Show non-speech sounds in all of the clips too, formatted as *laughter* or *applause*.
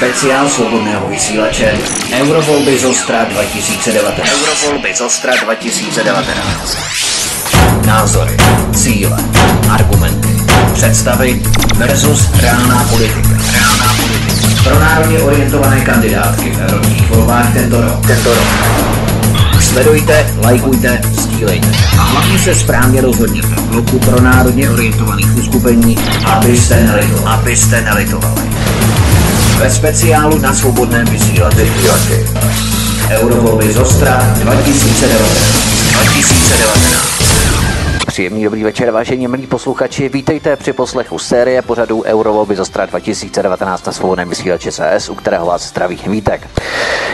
Speciál svobodného vysílače Eurovolby z Ostra 2019. Eurovolby z Ostra 2019. Názory, cíle, argumenty, představy versus reálná politika. Reálná politika. Pro národně orientované kandidátky v evropských volbách tento rok. Tento rok. Sledujte, lajkujte, sdílejte. A hlavně se správně rozhodněte v bloku pro národně orientovaných uskupení, abyste nelitovali. Abyste nelitovali. Ve speciálu na svobodném vysílači Eurovolby z Ostra 2019. 2019. Příjemný dobrý večer, vážení milí posluchači. Vítejte při poslechu série pořadu Eurovolby z Ostra 2019 na svobodném vysílači CS, u kterého vás zdraví Vítek.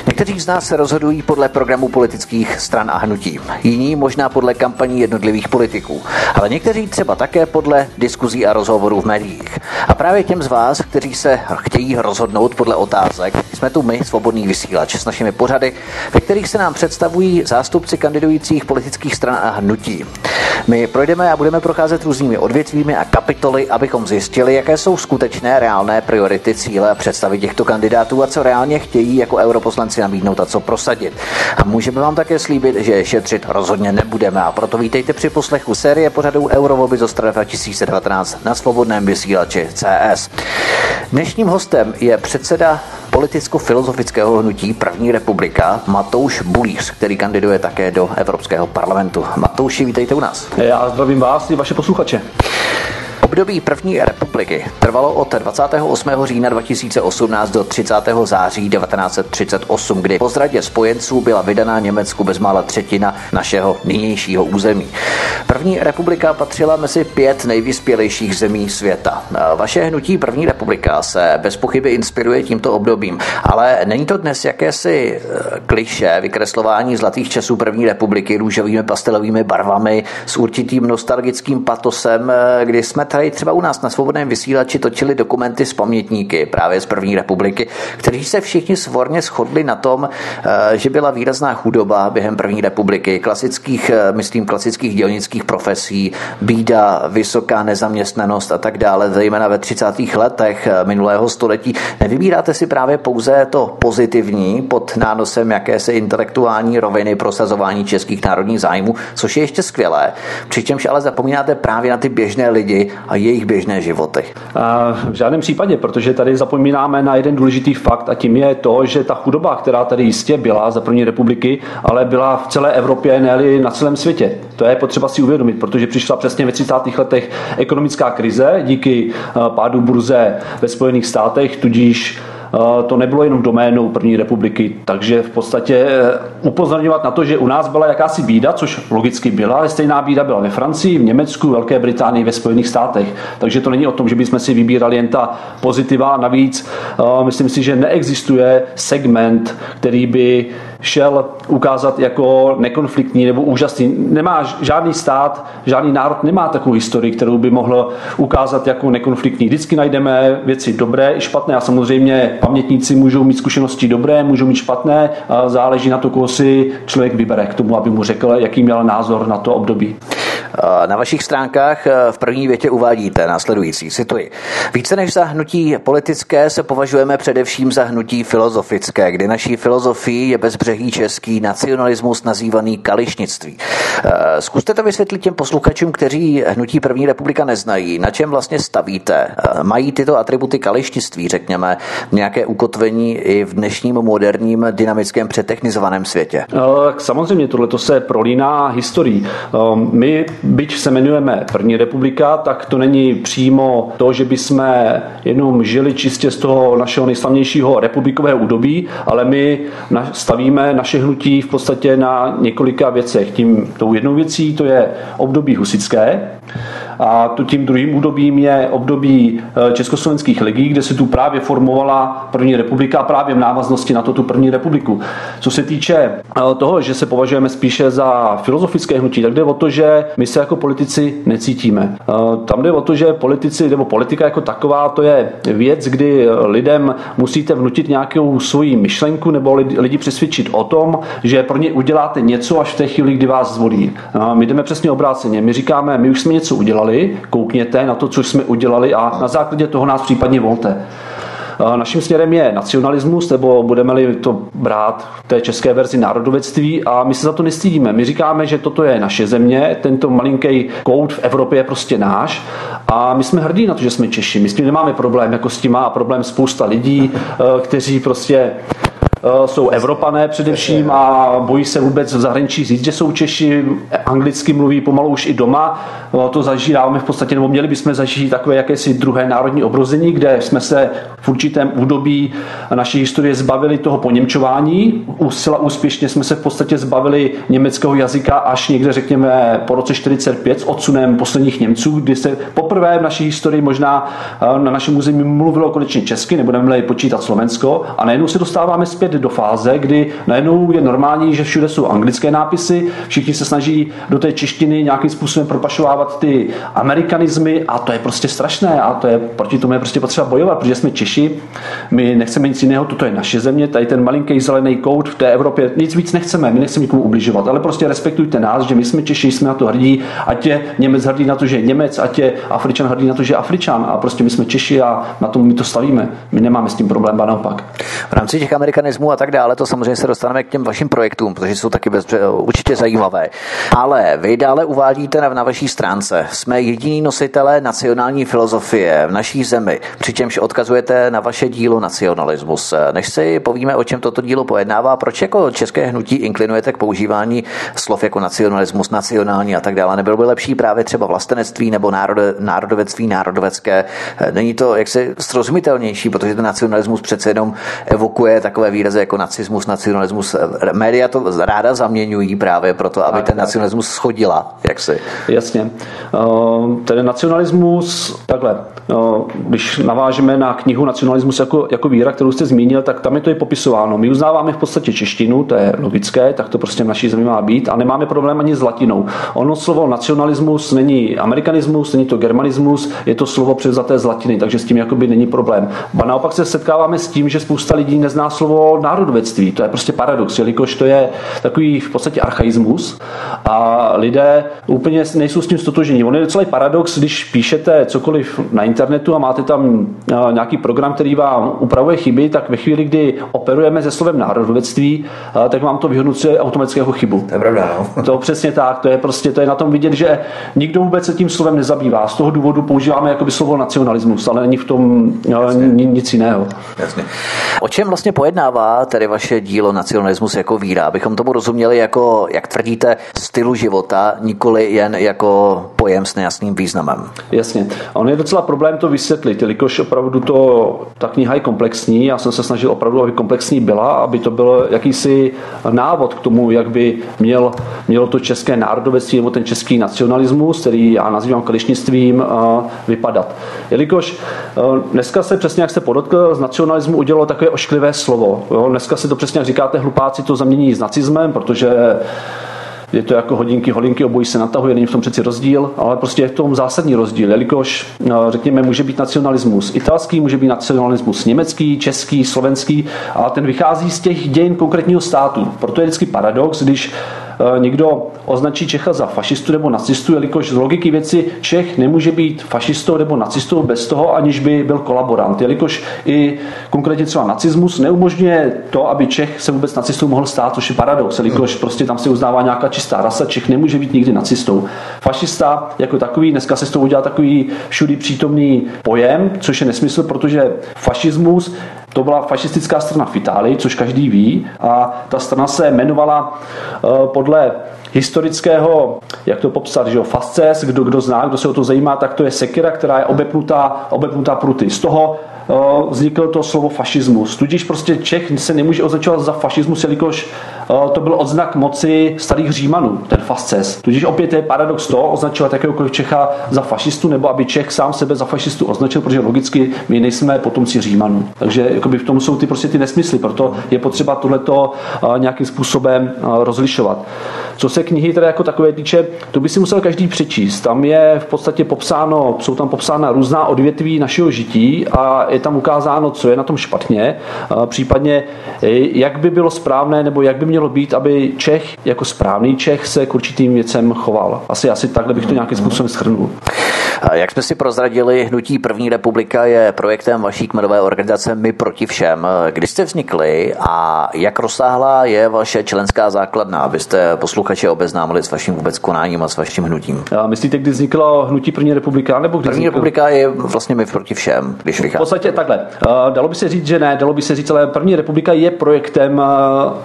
Někteří z nás se rozhodují podle programu politických stran a hnutí, jiní možná podle kampaní jednotlivých politiků, ale někteří třeba také podle diskuzí a rozhovorů v médiích. A právě těm z vás, kteří se chtějí rozhodnout podle otázek, jsme tu my, svobodný vysílač, s našimi pořady, ve kterých se nám představují zástupci kandidujících politických stran a hnutí. My projdeme a budeme procházet různými odvětvími a kapitoly, abychom zjistili, jaké jsou skutečné reálné priority, cíle a představy těchto kandidátů a co reálně chtějí jako europoslanci nabídnout a co prosadit. A můžeme vám také slíbit, že šetřit rozhodně nebudeme a proto vítejte při poslechu série pořadů Eurovolby z Ostra 2019 na svobodném vysílači CS. Dnešním hostem je předseda politicko-filozofického hnutí První republika Matouš Bulíř, který kandiduje také do Evropského parlamentu. Matouši, vítejte u nás. Já zdravím vás i vaše posluchače. Období první republiky trvalo od 28. října 2018 do 30. září 1938, kdy po zradě spojenců byla vydaná Německu bezmála třetina našeho nynějšího území. První republika patřila mezi pět nejvyspělejších zemí světa. Vaše hnutí První republika se bez pochyby inspiruje tímto obdobím, ale není to dnes jakési eh, kliše vykreslování zlatých časů První republiky růžovými pastelovými barvami s určitým nostalgickým patosem, eh, kdy jsme tady třeba u nás na svobodném vysílači točili dokumenty s pamětníky právě z první republiky, kteří se všichni svorně shodli na tom, eh, že byla výrazná chudoba během první republiky, klasických, eh, myslím, klasických dělnických profesí, bída, vysoká nezaměstnanost a tak dále, zejména ve 30. letech eh, minulého století. Nevybíráte si právě pouze to pozitivní pod nánosem jakési intelektuální roviny prosazování českých národních zájmů, což je ještě skvělé, přičemž ale zapomínáte právě na ty běžné lidi a jejich běžné životy? V žádném případě, protože tady zapomínáme na jeden důležitý fakt a tím je to, že ta chudoba, která tady jistě byla za první republiky, ale byla v celé Evropě, ne na celém světě. To je potřeba si uvědomit, protože přišla přesně ve 30. letech ekonomická krize díky pádu burze ve Spojených státech, tudíž to nebylo jenom doménou první republiky, takže v podstatě eh, upozorňovat na to, že u nás byla jakási bída, což logicky byla, ale stejná bída byla ve Francii, v Německu, Velké Británii, ve Spojených státech. Takže to není o tom, že bychom si vybírali jen ta pozitiva. Navíc eh, myslím si, že neexistuje segment, který by šel ukázat jako nekonfliktní nebo úžasný. Nemá žádný stát, žádný národ nemá takovou historii, kterou by mohl ukázat jako nekonfliktní. Vždycky najdeme věci dobré i špatné a samozřejmě pamětníci můžou mít zkušenosti dobré, můžou mít špatné, záleží na to, koho si člověk vybere k tomu, aby mu řekl, jaký měl názor na to období. Na vašich stránkách eh, v první větě uvádíte následující, cituji. Více než za hnutí politické se považujeme především za hnutí filozofické, kdy naší filozofií je bezbřehý český nacionalismus nazývaný kališnictví. Eh, zkuste to vysvětlit těm posluchačům, kteří hnutí první republika neznají. Na čem vlastně stavíte? Eh, mají tyto atributy kališnictví, řekněme, nějaké ukotvení i v dnešním moderním dynamickém přetechnizovaném světě? Samozřejmě, tohle se prolíná historií. My byť se jmenujeme První republika, tak to není přímo to, že by jsme jenom žili čistě z toho našeho nejslavnějšího republikového údobí, ale my stavíme naše hnutí v podstatě na několika věcech. Tím tou jednou věcí to je období husické, a to tím druhým údobím je období eh, československých legí, kde se tu právě formovala první republika právě v návaznosti na to tu první republiku. Co se týče eh, toho, že se považujeme spíše za filozofické hnutí, tak jde o to, že my se jako politici necítíme. Eh, tam jde o to, že politici nebo politika jako taková, to je věc, kdy lidem musíte vnutit nějakou svoji myšlenku nebo lidi přesvědčit o tom, že pro ně uděláte něco až v té chvíli, kdy vás zvolí. My jdeme přesně obráceně. My říkáme, my už jsme něco udělali, koukněte na to, co jsme udělali a na základě toho nás případně volte. Naším směrem je nacionalismus, nebo budeme-li to brát v té české verzi národovectví a my se za to nestydíme. My říkáme, že toto je naše země, tento malinký kout v Evropě je prostě náš a my jsme hrdí na to, že jsme Češi. My s tím nemáme problém, jako s tím má problém spousta lidí, eh, kteří prostě jsou Evropané především a bojí se vůbec v zahraničí říct, že jsou Češi, anglicky mluví pomalu už i doma. Eh, to zažíváme v podstatě, nebo měli bychom zažít takové jakési druhé národní obrození, kde jsme se v určitém údobí naší historie zbavili toho poněmčování. Zcela úspěšně jsme se v podstatě zbavili německého jazyka až někde, řekněme, po roce 45 s odsunem posledních Němců, kdy se poprvé v naší historii možná eh, na našem území mluvilo konečně česky, nebudeme počítat Slovensko, a najednou se dostáváme zpět do fáze, kdy najednou je normální, že všude jsou anglické nápisy, všichni se snaží do té češtiny nějakým způsobem propašovávat ty amerikanizmy a to je prostě strašné a to je, proti tomu je prostě potřeba bojovat, protože jsme Češi, my nechceme nic jiného, toto je naše země, tady ten malinký zelený kout v té Evropě, nic víc nechceme, my nechceme nikomu ubližovat, ale prostě respektujte nás, že my jsme Češi, jsme na to hrdí, ať je Němec hrdý na to, že je Němec, ať je Afričan hrdý na to, že je Afričan a prostě my jsme Češi a na tom my to stavíme. My nemáme s tím problém, a naopak. V rámci těch amerikanizmů a tak dále, to samozřejmě se dostaneme k těm vašim projektům, protože jsou taky bez, určitě zajímavé. Ale vy dále uvádíte na, na vaší stránce, jsme jediní nositelé nacionální filozofie v naší zemi, přičemž odkazujete na vaše dílo nacionalismus. Než si povíme, o čem toto dílo pojednává, proč jako české hnutí inklinujete k používání slov jako nacionalismus, nacionální a tak dále? Nebylo by lepší právě třeba vlastenectví nebo národe, národovectví, národovecké? Není to jaksi srozumitelnější, protože ten nacionalismus přece jenom evokuje takové výrazy jako nacismus, nacionalismus. Média to ráda zaměňují právě proto, aby tak, ten nacionalismus schodila. Jak si? Jasně. Uh, ten nacionalismus, takhle, uh, když navážeme na knihu Nacionalismus jako, jako víra, kterou jste zmínil, tak tam je to i popisováno. My uznáváme v podstatě češtinu, to je logické, tak to prostě v naší zemi má být a nemáme problém ani s latinou. Ono slovo nacionalismus není amerikanismus, není to germanismus, je to slovo převzaté z latiny, takže s tím jakoby není problém. A naopak se setkáváme s tím, že spousta lidí nezná slovo národovectví. To je prostě paradox, jelikož to je takový v podstatě archaismus a lidé úplně nejsou s tím stotožení. On je docela paradox, když píšete cokoliv na internetu a máte tam eh, nějaký program, který vám upravuje chyby, tak ve chvíli, kdy operujeme se slovem národovectví, eh, tak vám to vyhodnocuje automaticky jako chybu. To je pravda, no. *laughs* To přesně tak, to je prostě, to je na tom vidět, že nikdo vůbec se tím slovem nezabývá. Z toho důvodu používáme jakoby slovo nacionalismus, ale není v tom eh, Jasně. nic jiného. Jasně. O čem vlastně pojednává tedy vaše dílo Nacionalismus jako víra, abychom tomu rozuměli jako, jak tvrdíte, stylu života, nikoli jen jako pojem s nejasným významem. Jasně. A on je docela problém to vysvětlit, jelikož opravdu to, ta kniha je komplexní. Já jsem se snažil opravdu, aby komplexní byla, aby to byl jakýsi návod k tomu, jak by měl, mělo to české národovectví nebo ten český nacionalismus, který já nazývám klišnictvím, vypadat. Jelikož dneska se přesně, jak se podotkl, z nacionalismu udělalo takové ošklivé slovo. Jo? Dneska si to přesně, jak říkáte, hlupáci to zamění s nacismem, protože je to jako hodinky, holinky, obojí se natahuje, není v tom přeci rozdíl, ale prostě je v tom zásadní rozdíl, jelikož, no, řekněme, může být nacionalismus italský, může být nacionalismus německý, český, slovenský, a ten vychází z těch dějin konkrétního státu. Proto je vždycky paradox, když někdo označí Čecha za fašistu nebo nacistu, jelikož z logiky věci Čech nemůže být fašistou nebo nacistou bez toho, aniž by byl kolaborant. Jelikož i konkrétně třeba nacismus neumožňuje to, aby Čech se vůbec nacistou mohl stát, což je paradox, jelikož prostě tam se uznává nějaká čistá rasa, Čech nemůže být nikdy nacistou. Fašista jako takový, dneska se z toho udělal takový všudy přítomný pojem, což je nesmysl, protože fašismus to byla fašistická strana v Itálii, což každý ví, a ta strana se jmenovala eh, podle historického, jak to popsat, že jo, fasces, kdo, kdo zná, kdo se o to zajímá, tak to je sekira, která je obepnutá, obepnutá pruty. Z toho vzniklo to slovo fašismus. Tudíž prostě Čech se nemůže označovat za fašismus, jelikož to byl odznak moci starých Římanů, ten fasces. Tudíž opět je paradox to označovat jakéhokoliv Čecha za fašistu, nebo aby Čech sám sebe za fašistu označil, protože logicky my nejsme potomci Římanů. Takže v tom jsou ty prostě ty nesmysly, proto je potřeba tohleto nějakým způsobem rozlišovat. Co se knihy teda jako takové týče, to by si musel každý přečíst. Tam je v podstatě popsáno, jsou tam popsána různá odvětví našeho žití a je tam ukázáno, co je na tom špatně, případně jak by bylo správné nebo jak by mělo být, aby Čech jako správný Čech se k určitým věcem choval. Asi, asi takhle bych to nějakým způsobem schrnul. Jak jsme si prozradili, hnutí První republika je projektem vaší kmenové organizace My proti všem. Kdy jste vznikli a jak rozsáhlá je vaše členská základna, abyste posluchače obeznámili s vaším vůbec konáním a s vaším hnutím? A myslíte, kdy vzniklo hnutí První republika? Nebo kdy První vzniklo? republika je vlastně My proti všem, když V vychází. podstatě takhle. Dalo by se říct, že ne, dalo by se říct, ale První republika je projektem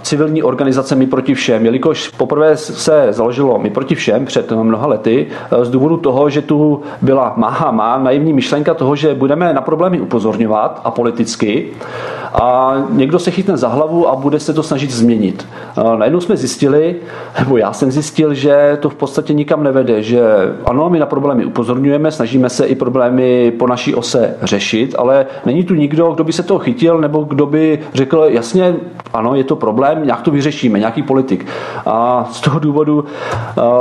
civilní organizace My proti všem, jelikož poprvé se založilo My proti všem před mnoha lety z důvodu toho, že tu byla máha má naivní myšlenka toho, že budeme na problémy upozorňovat a politicky a někdo se chytne za hlavu a bude se to snažit změnit. Najednou jsme zjistili, nebo já jsem zjistil, že to v podstatě nikam nevede, že ano, my na problémy upozorňujeme, snažíme se i problémy po naší ose řešit, ale není tu nikdo, kdo by se toho chytil, nebo kdo by řekl, jasně, ano, je to problém, nějak to vyřešíme, nějaký politik. A z toho důvodu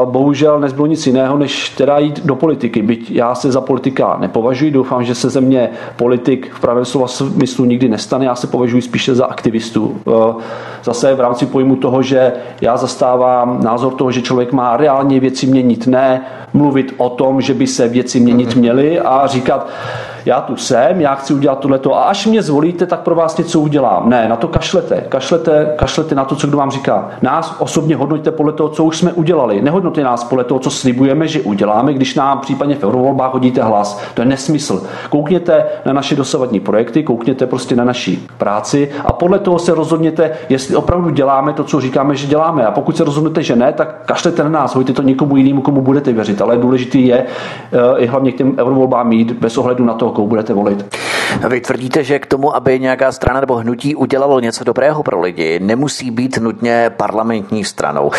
bohužel nezbylo nic jiného, než teda jít do politiky. Byť já se za politika nepovažuji, doufám, že se ze mě politik v pravém slova smyslu nikdy nestane, já se považuji spíše za aktivistu. Zase v rámci pojmu toho, že já zastávám názor toho, že člověk má reálně věci měnit, ne mluvit o tom, že by se věci měnit měly a říkat, já tu jsem, já chci udělat tohleto a až mě zvolíte, tak pro vás něco udělám. Ne, na to kašlete. Kašlete, kašlete na to, co kdo vám říká. Nás osobně hodnoťte podle toho, co už jsme udělali. Nehodnoťte nás podle toho, co slibujeme, že uděláme, když nám případně v eurovolbách hodíte hlas. To je nesmysl. Koukněte na naše dosavadní projekty, koukněte prostě na naší práci a podle toho se rozhodněte, jestli opravdu děláme to, co říkáme, že děláme. A pokud se rozhodnete, že ne, tak kašlete na nás, hoďte to někomu jinému, komu budete věřit. Ale důležitý je i hlavně k těm eurovolbám mít bez ohledu na to, koho budete volit. Vy tvrdíte, že k tomu, aby nějaká strana nebo hnutí udělalo něco dobrého pro lidi, nemusí být nutně parlamentní stranou.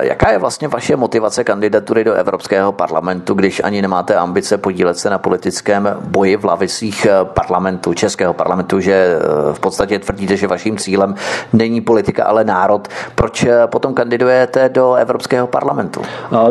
Jaká je vlastně vaše motivace kandidatury do Evropského parlamentu, když ani nemáte ambice podílet se na politickém boji v lavicích parlamentu, Českého parlamentu, že v podstatě tvrdíte, že vaším cílem není politika, ale národ. Proč potom kandidujete do Evropského parlamentu?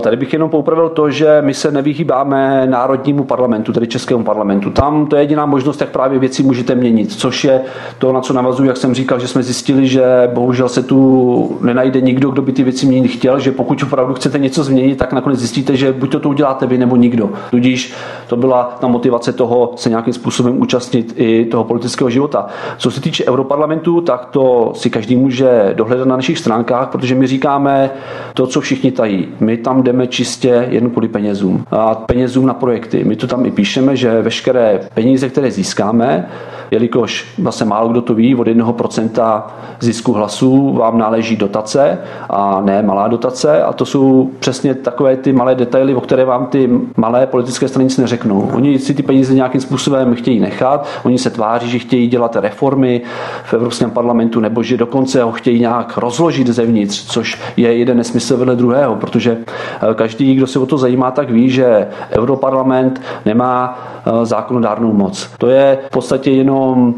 Tady bych jenom poupravil to, že my se nevyhýbáme národnímu parlamentu, tedy Českému parlamentu. Tam to je jediná možnost, jak právě věci můžete měnit, což je to, na co navazuji, jak jsem říkal, že jsme zjistili, že bohužel se tu nenajde nikdo, kdo by ty věci měnit chtěl, že pokud opravdu chcete něco změnit, tak nakonec zjistíte, že buď to, to uděláte vy nebo nikdo. Tudíž to byla ta motivace toho se nějakým způsobem účastnit i toho politického života. Co se týče Europarlamentu, tak to si každý může dohledat na našich stránkách, protože my říkáme to, co všichni tají. My tam jdeme čistě jen kvůli penězům. A penězům na projekty. My to tam i píšeme, že veškeré peníze, které získáme, jelikož vlastně málo kdo to ví, od 1% zisku hlasů vám náleží dotace a ne malá dotace a to jsou přesně takové ty malé detaily, o které vám ty malé politické strany nic neřeknou. Oni si ty peníze nějakým způsobem chtějí nechat, oni se tváří, že chtějí dělat reformy v Evropském parlamentu nebo že dokonce ho chtějí nějak rozložit zevnitř, což je jeden nesmysl vedle druhého, protože každý, kdo se o to zajímá, tak ví, že Europarlament nemá zákonodárnou moc. To je v podstatě jenom uh,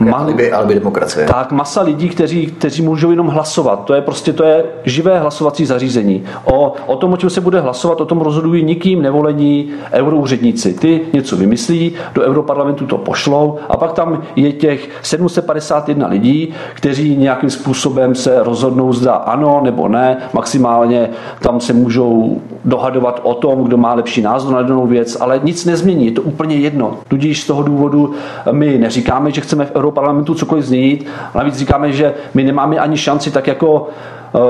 ma- alibi, alibi demokracie. Tak, masa lidí, kteří, kteří můžou jenom hlasovat. To je prostě to je živé hlasovací zařízení. O, o tom, o čem se bude hlasovat, o tom rozhodují nikým nevolení euroúředníci. Ty něco vymyslí, do europarlamentu to pošlou a pak tam je těch 751 lidí, kteří nějakým způsobem se rozhodnou, zda ano nebo ne. Maximálně tam se můžou dohadovat o tom, kdo má lepší názor na danou věc, ale nic nezmění, je to úplně jedno. Tudíž z toho důvodu my neříkáme, že chceme v Europarlamentu cokoliv změnit, ale navíc říkáme, že my nemáme ani šanci tak jako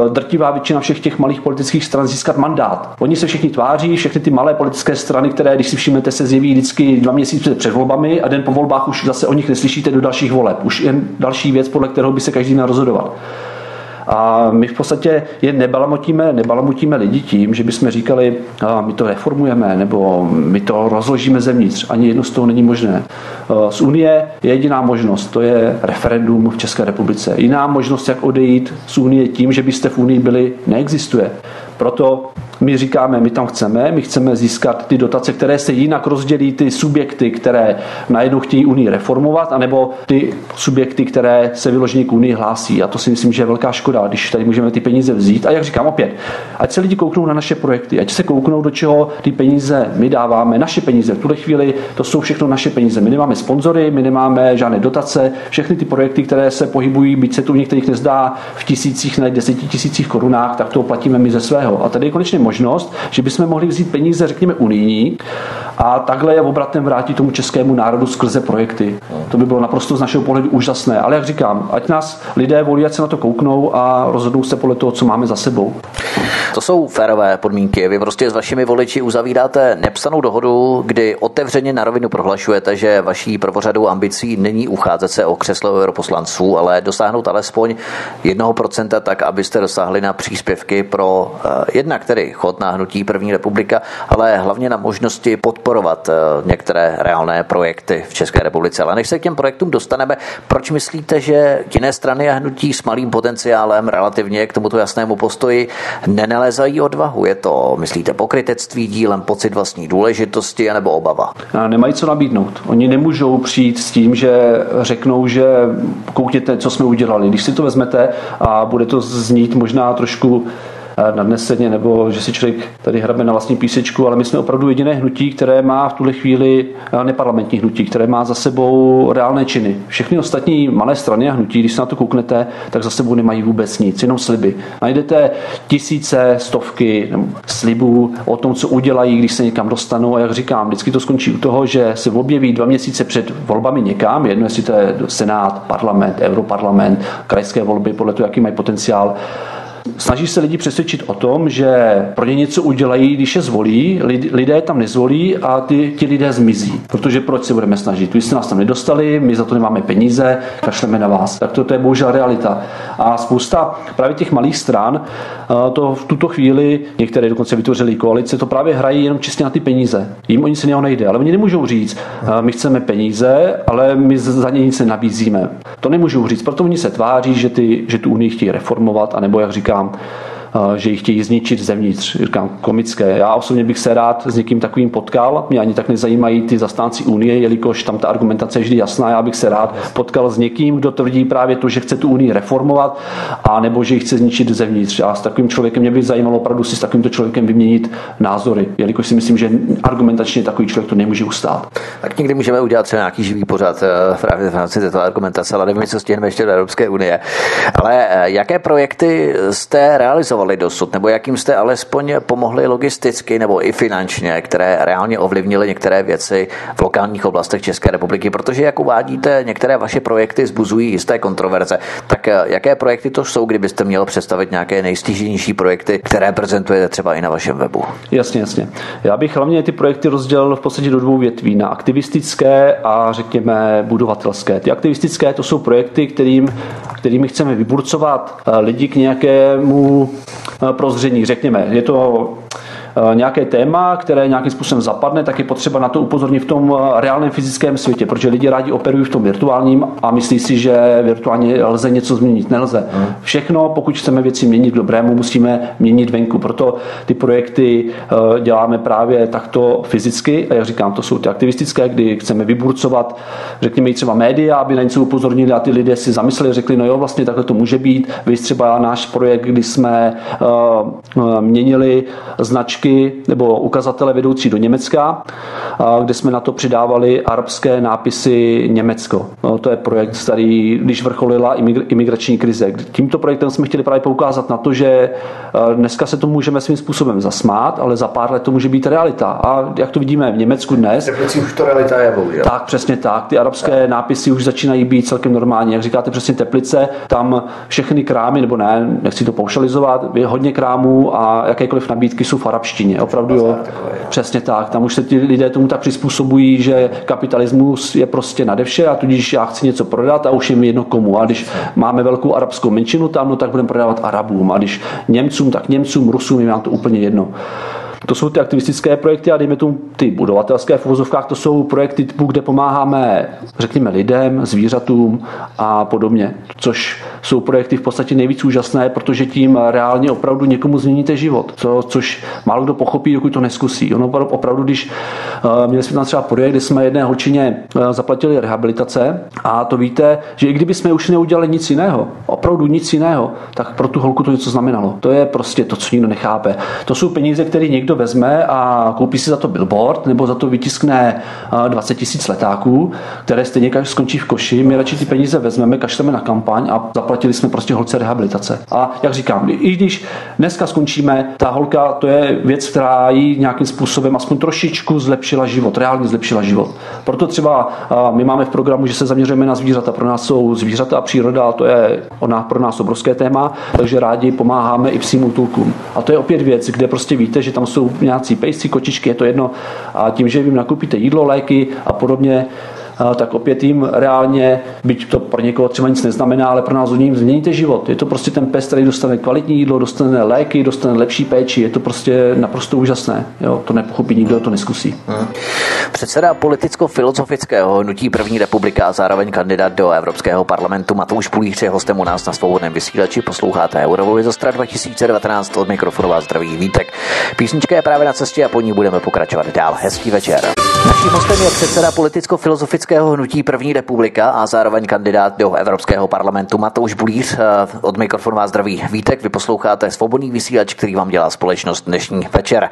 drtivá většina všech těch malých politických stran získat mandát. Oni se všichni tváří, všechny ty malé politické strany, které, když si všimnete, se zjeví vždycky dva měsíce před volbami a den po volbách už zase o nich neslyšíte do dalších voleb. Už jen další věc, podle kterého by se každý měl rozhodovat. A my v podstatě je nebalamotíme, nebalamotíme lidi tím, že bychom říkali, a my to reformujeme, nebo my to rozložíme zevnitř. Ani jedno z toho není možné. Z Unie je jediná možnost, to je referendum v České republice. Jiná možnost, jak odejít z Unie tím, že byste v Unii byli, neexistuje. Proto my říkáme, my tam chceme, my chceme získat ty dotace, které se jinak rozdělí ty subjekty, které najednou chtějí Unii reformovat, anebo ty subjekty, které se vyloženě k Unii hlásí. A to si myslím, že je velká škoda, když tady můžeme ty peníze vzít. A jak říkám opět, ať se lidi kouknou na naše projekty, ať se kouknou, do čeho ty peníze my dáváme, naše peníze. V tuhle chvíli to jsou všechno naše peníze. My nemáme sponzory, my nemáme žádné dotace, všechny ty projekty, které se pohybují, byť se tu některých nezdá v tisících, ne desetitisících korunách, tak to platíme my ze svého. A tady je konečně možnost, že bychom mohli vzít peníze, řekněme, unijní a takhle je obratem vrátit tomu českému národu skrze projekty. To by bylo naprosto z našeho pohledu úžasné. Ale jak říkám, ať nás lidé volí, ať se na to kouknou a rozhodnou se podle toho, co máme za sebou. To jsou férové podmínky. Vy prostě s vašimi voliči uzavíráte nepsanou dohodu, kdy otevřeně na rovinu prohlašujete, že vaší prvořadou ambicí není ucházet se o křeslo europoslanců, ale dosáhnout alespoň 1% tak, abyste dosáhli na příspěvky pro uh, jednak tedy chod na hnutí první republika, ale hlavně na možnosti podporovat uh, některé reálné projekty v České republice. Ale než se k těm projektům dostaneme, proč myslíte, že jiné strany a hnutí s malým potenciálem relativně k tomuto jasnému postoji nenalézají odvahu? Je to, myslíte, pokrytectví, dílem pocit vlastní důležitosti nebo obava? A nemají co nabídnout. Oni nemůžou přijít s tím, že řeknou, že koukněte, co jsme udělali. Když si to vezmete a bude to znít možná trošku nadneseně, nebo že si člověk tady hrabe na vlastní písečku, ale my jsme opravdu jediné hnutí, které má v tuhle chvíli neparlamentní hnutí, které má za sebou reálné činy. Všechny ostatní malé strany a hnutí, když se na to kouknete, tak za sebou nemají vůbec nic, jenom sliby. Najdete tisíce, stovky slibů o tom, co udělají, když se někam dostanou a jak říkám, vždycky to skončí u toho, že se objeví dva měsíce před volbami někam, jedno jestli to je Senát, parlament, Europarlament, krajské volby, podle toho, jaký mají potenciál Snaží se lidi přesvědčit o tom, že pro ně něco udělají, když je zvolí, lidé tam nezvolí a ty, ti lidé zmizí. Protože proč se budeme snažit? Vy jste nás tam nedostali, my za to nemáme peníze, kašleme na vás. Tak to, to je bohužel realita. A spousta právě těch malých stran to v tuto chvíli, některé dokonce vytvořili koalice, to právě hrají jenom čistě na ty peníze. Jim o nic jiného nejde. Ale oni nemůžou říct, my chceme peníze, ale my za ně nic nenabízíme. To nemůžou říct, proto oni se tváří, že, ty, že tu Unii chtějí reformovat, anebo jak říká říkám, že ji chtějí zničit zevnitř. Říkám, komické. Já osobně bych se rád s někým takovým potkal. Mě ani tak nezajímají ty zastánci Unie, jelikož tam ta argumentace je vždy jasná. Já bych se rád potkal s někým, kdo tvrdí právě to, že chce tu Unii reformovat, a nebo že ji chce zničit zevnitř. A s takovým člověkem mě by zajímalo opravdu si s takovýmto člověkem vyměnit názory, jelikož si myslím, že argumentačně takový člověk to nemůže ustát. Tak někdy můžeme udělat třeba nějaký živý pořad eh, právě v rámci této argumentace, ale nevím, co stihneme ještě do Evropské unie. Ale eh, jaké projekty jste realizovali? Realizovali dosud, nebo jakým jste alespoň pomohli logisticky nebo i finančně, které reálně ovlivnily některé věci v lokálních oblastech České republiky, protože jak uvádíte, některé vaše projekty zbuzují jisté kontroverze. Tak eh, jaké projekty to jsou, kdybyste měl představit nějaké nejstíženější projekty, které prezentujete třeba i na vašem webu? Jasně, jasně. Já bych hlavně ty projekty rozdělil v podstatě do dvou větví, na aktivistické a řekněme budovatelské. Ty aktivistické to jsou projekty, kterým, kterými chceme vyburcovat eh, lidi k nějakému prozření, řekněme. Je to Eh, nějaké téma, které nějakým způsobem zapadne, tak je potřeba na to upozornit v tom eh, reálném fyzickém světě, protože lidi rádi operují v tom virtuálním a myslí si, že virtuálně lze něco změnit. Nelze. Všechno, pokud chceme věci měnit k dobrému, musíme měnit venku. Proto ty projekty eh, děláme právě takto fyzicky. A jak říkám, to jsou ty aktivistické, kdy chceme vyburcovat, řekněme, třeba média, aby na něco upozornili a ty lidé si zamysleli, řekli, no jo, vlastně takhle to může být. Vy třeba náš projekt, kdy jsme měnili značky značky nebo ukazatele vedoucí do Německa, kde jsme na to přidávali arabské nápisy Německo. No, to je projekt starý, když vrcholila imigrační krize. Tímto projektem jsme chtěli právě poukázat na to, že dneska se to můžeme svým způsobem zasmát, ale za pár let to může být realita. A jak to vidíme v Německu dnes. už to realita je, bohužel. Tak, přesně tak. Ty arabské tak. nápisy už začínají být celkem normální. Jak říkáte přesně Teplice, tam všechny krámy, nebo ne, nechci to paušalizovat, je hodně krámů a jakékoliv nabídky jsou v arabštině angličtině. Opravdu jo. Přesně tak. Tam už se ti lidé tomu tak přizpůsobují, že kapitalismus je prostě nade vše a tudíž já chci něco prodat a už je mi jedno komu. A když máme velkou arabskou menšinu tam, no tak budeme prodávat Arabům. A když Němcům, tak Němcům, Rusům, je nám to úplně jedno. To jsou ty aktivistické projekty a dejme tomu ty budovatelské v uvozovkách, to jsou projekty typu, kde pomáháme, řekněme, lidem, zvířatům a podobně. Což jsou projekty v podstatě nejvíc úžasné, protože tím reálně opravdu někomu změníte život. Co, což málo kdo pochopí, dokud to neskusí. Ono opravdu, když uh, měli jsme tam třeba projekt, kde jsme jedné holčině uh, zaplatili rehabilitace a to víte, že i kdyby jsme už neudělali nic jiného, opravdu nic jiného, tak pro tu holku to něco znamenalo. To je prostě to, co nikdo nechápe. To jsou peníze, které někdo vezme a koupí si za to billboard, nebo za to vytiskne 20 tisíc letáků, které stejně skončí v koši. My radši ty peníze vezmeme, kašleme na kampaň a zaplatili jsme prostě holce rehabilitace. A jak říkám, i když dneska skončíme, ta holka to je věc, která jí nějakým způsobem aspoň trošičku zlepšila život, reálně zlepšila život. Proto třeba my máme v programu, že se zaměřujeme na zvířata. Pro nás jsou zvířata a příroda, a to je ona pro nás obrovské téma, takže rádi pomáháme i psím útulkům. A to je opět věc, kde prostě víte, že tam jsou nějací pejsci, kočičky, je to jedno. A tím, že vy nakoupíte jídlo, léky a podobně, tak opět jim reálně, byť to pro někoho třeba nic neznamená, ale pro nás jim změníte život. Je to prostě ten pes, který dostane kvalitní jídlo, dostane léky, dostane lepší péči. Je to prostě naprosto úžasné. Jo? To nepochopí nikdo, to neskusí. Hmm. Předseda politicko-filozofického hnutí První republika a zároveň kandidát do Evropského parlamentu Matouš Pulíř je hostem u nás na svobodném vysílači. Posloucháte Eurovoj Stra 2019 od mikrofonu vás zdraví Vítek. Písnička je právě na cestě a po ní budeme pokračovat dál. Hezký večer. Naším hostem je předseda politicko-filozofického hnutí První republika a zároveň kandidát do Evropského parlamentu Matouš Bulíř. Eh, od mikrofonu vás zdraví Vítek, vy posloucháte svobodný vysílač, který vám dělá společnost dnešní večer.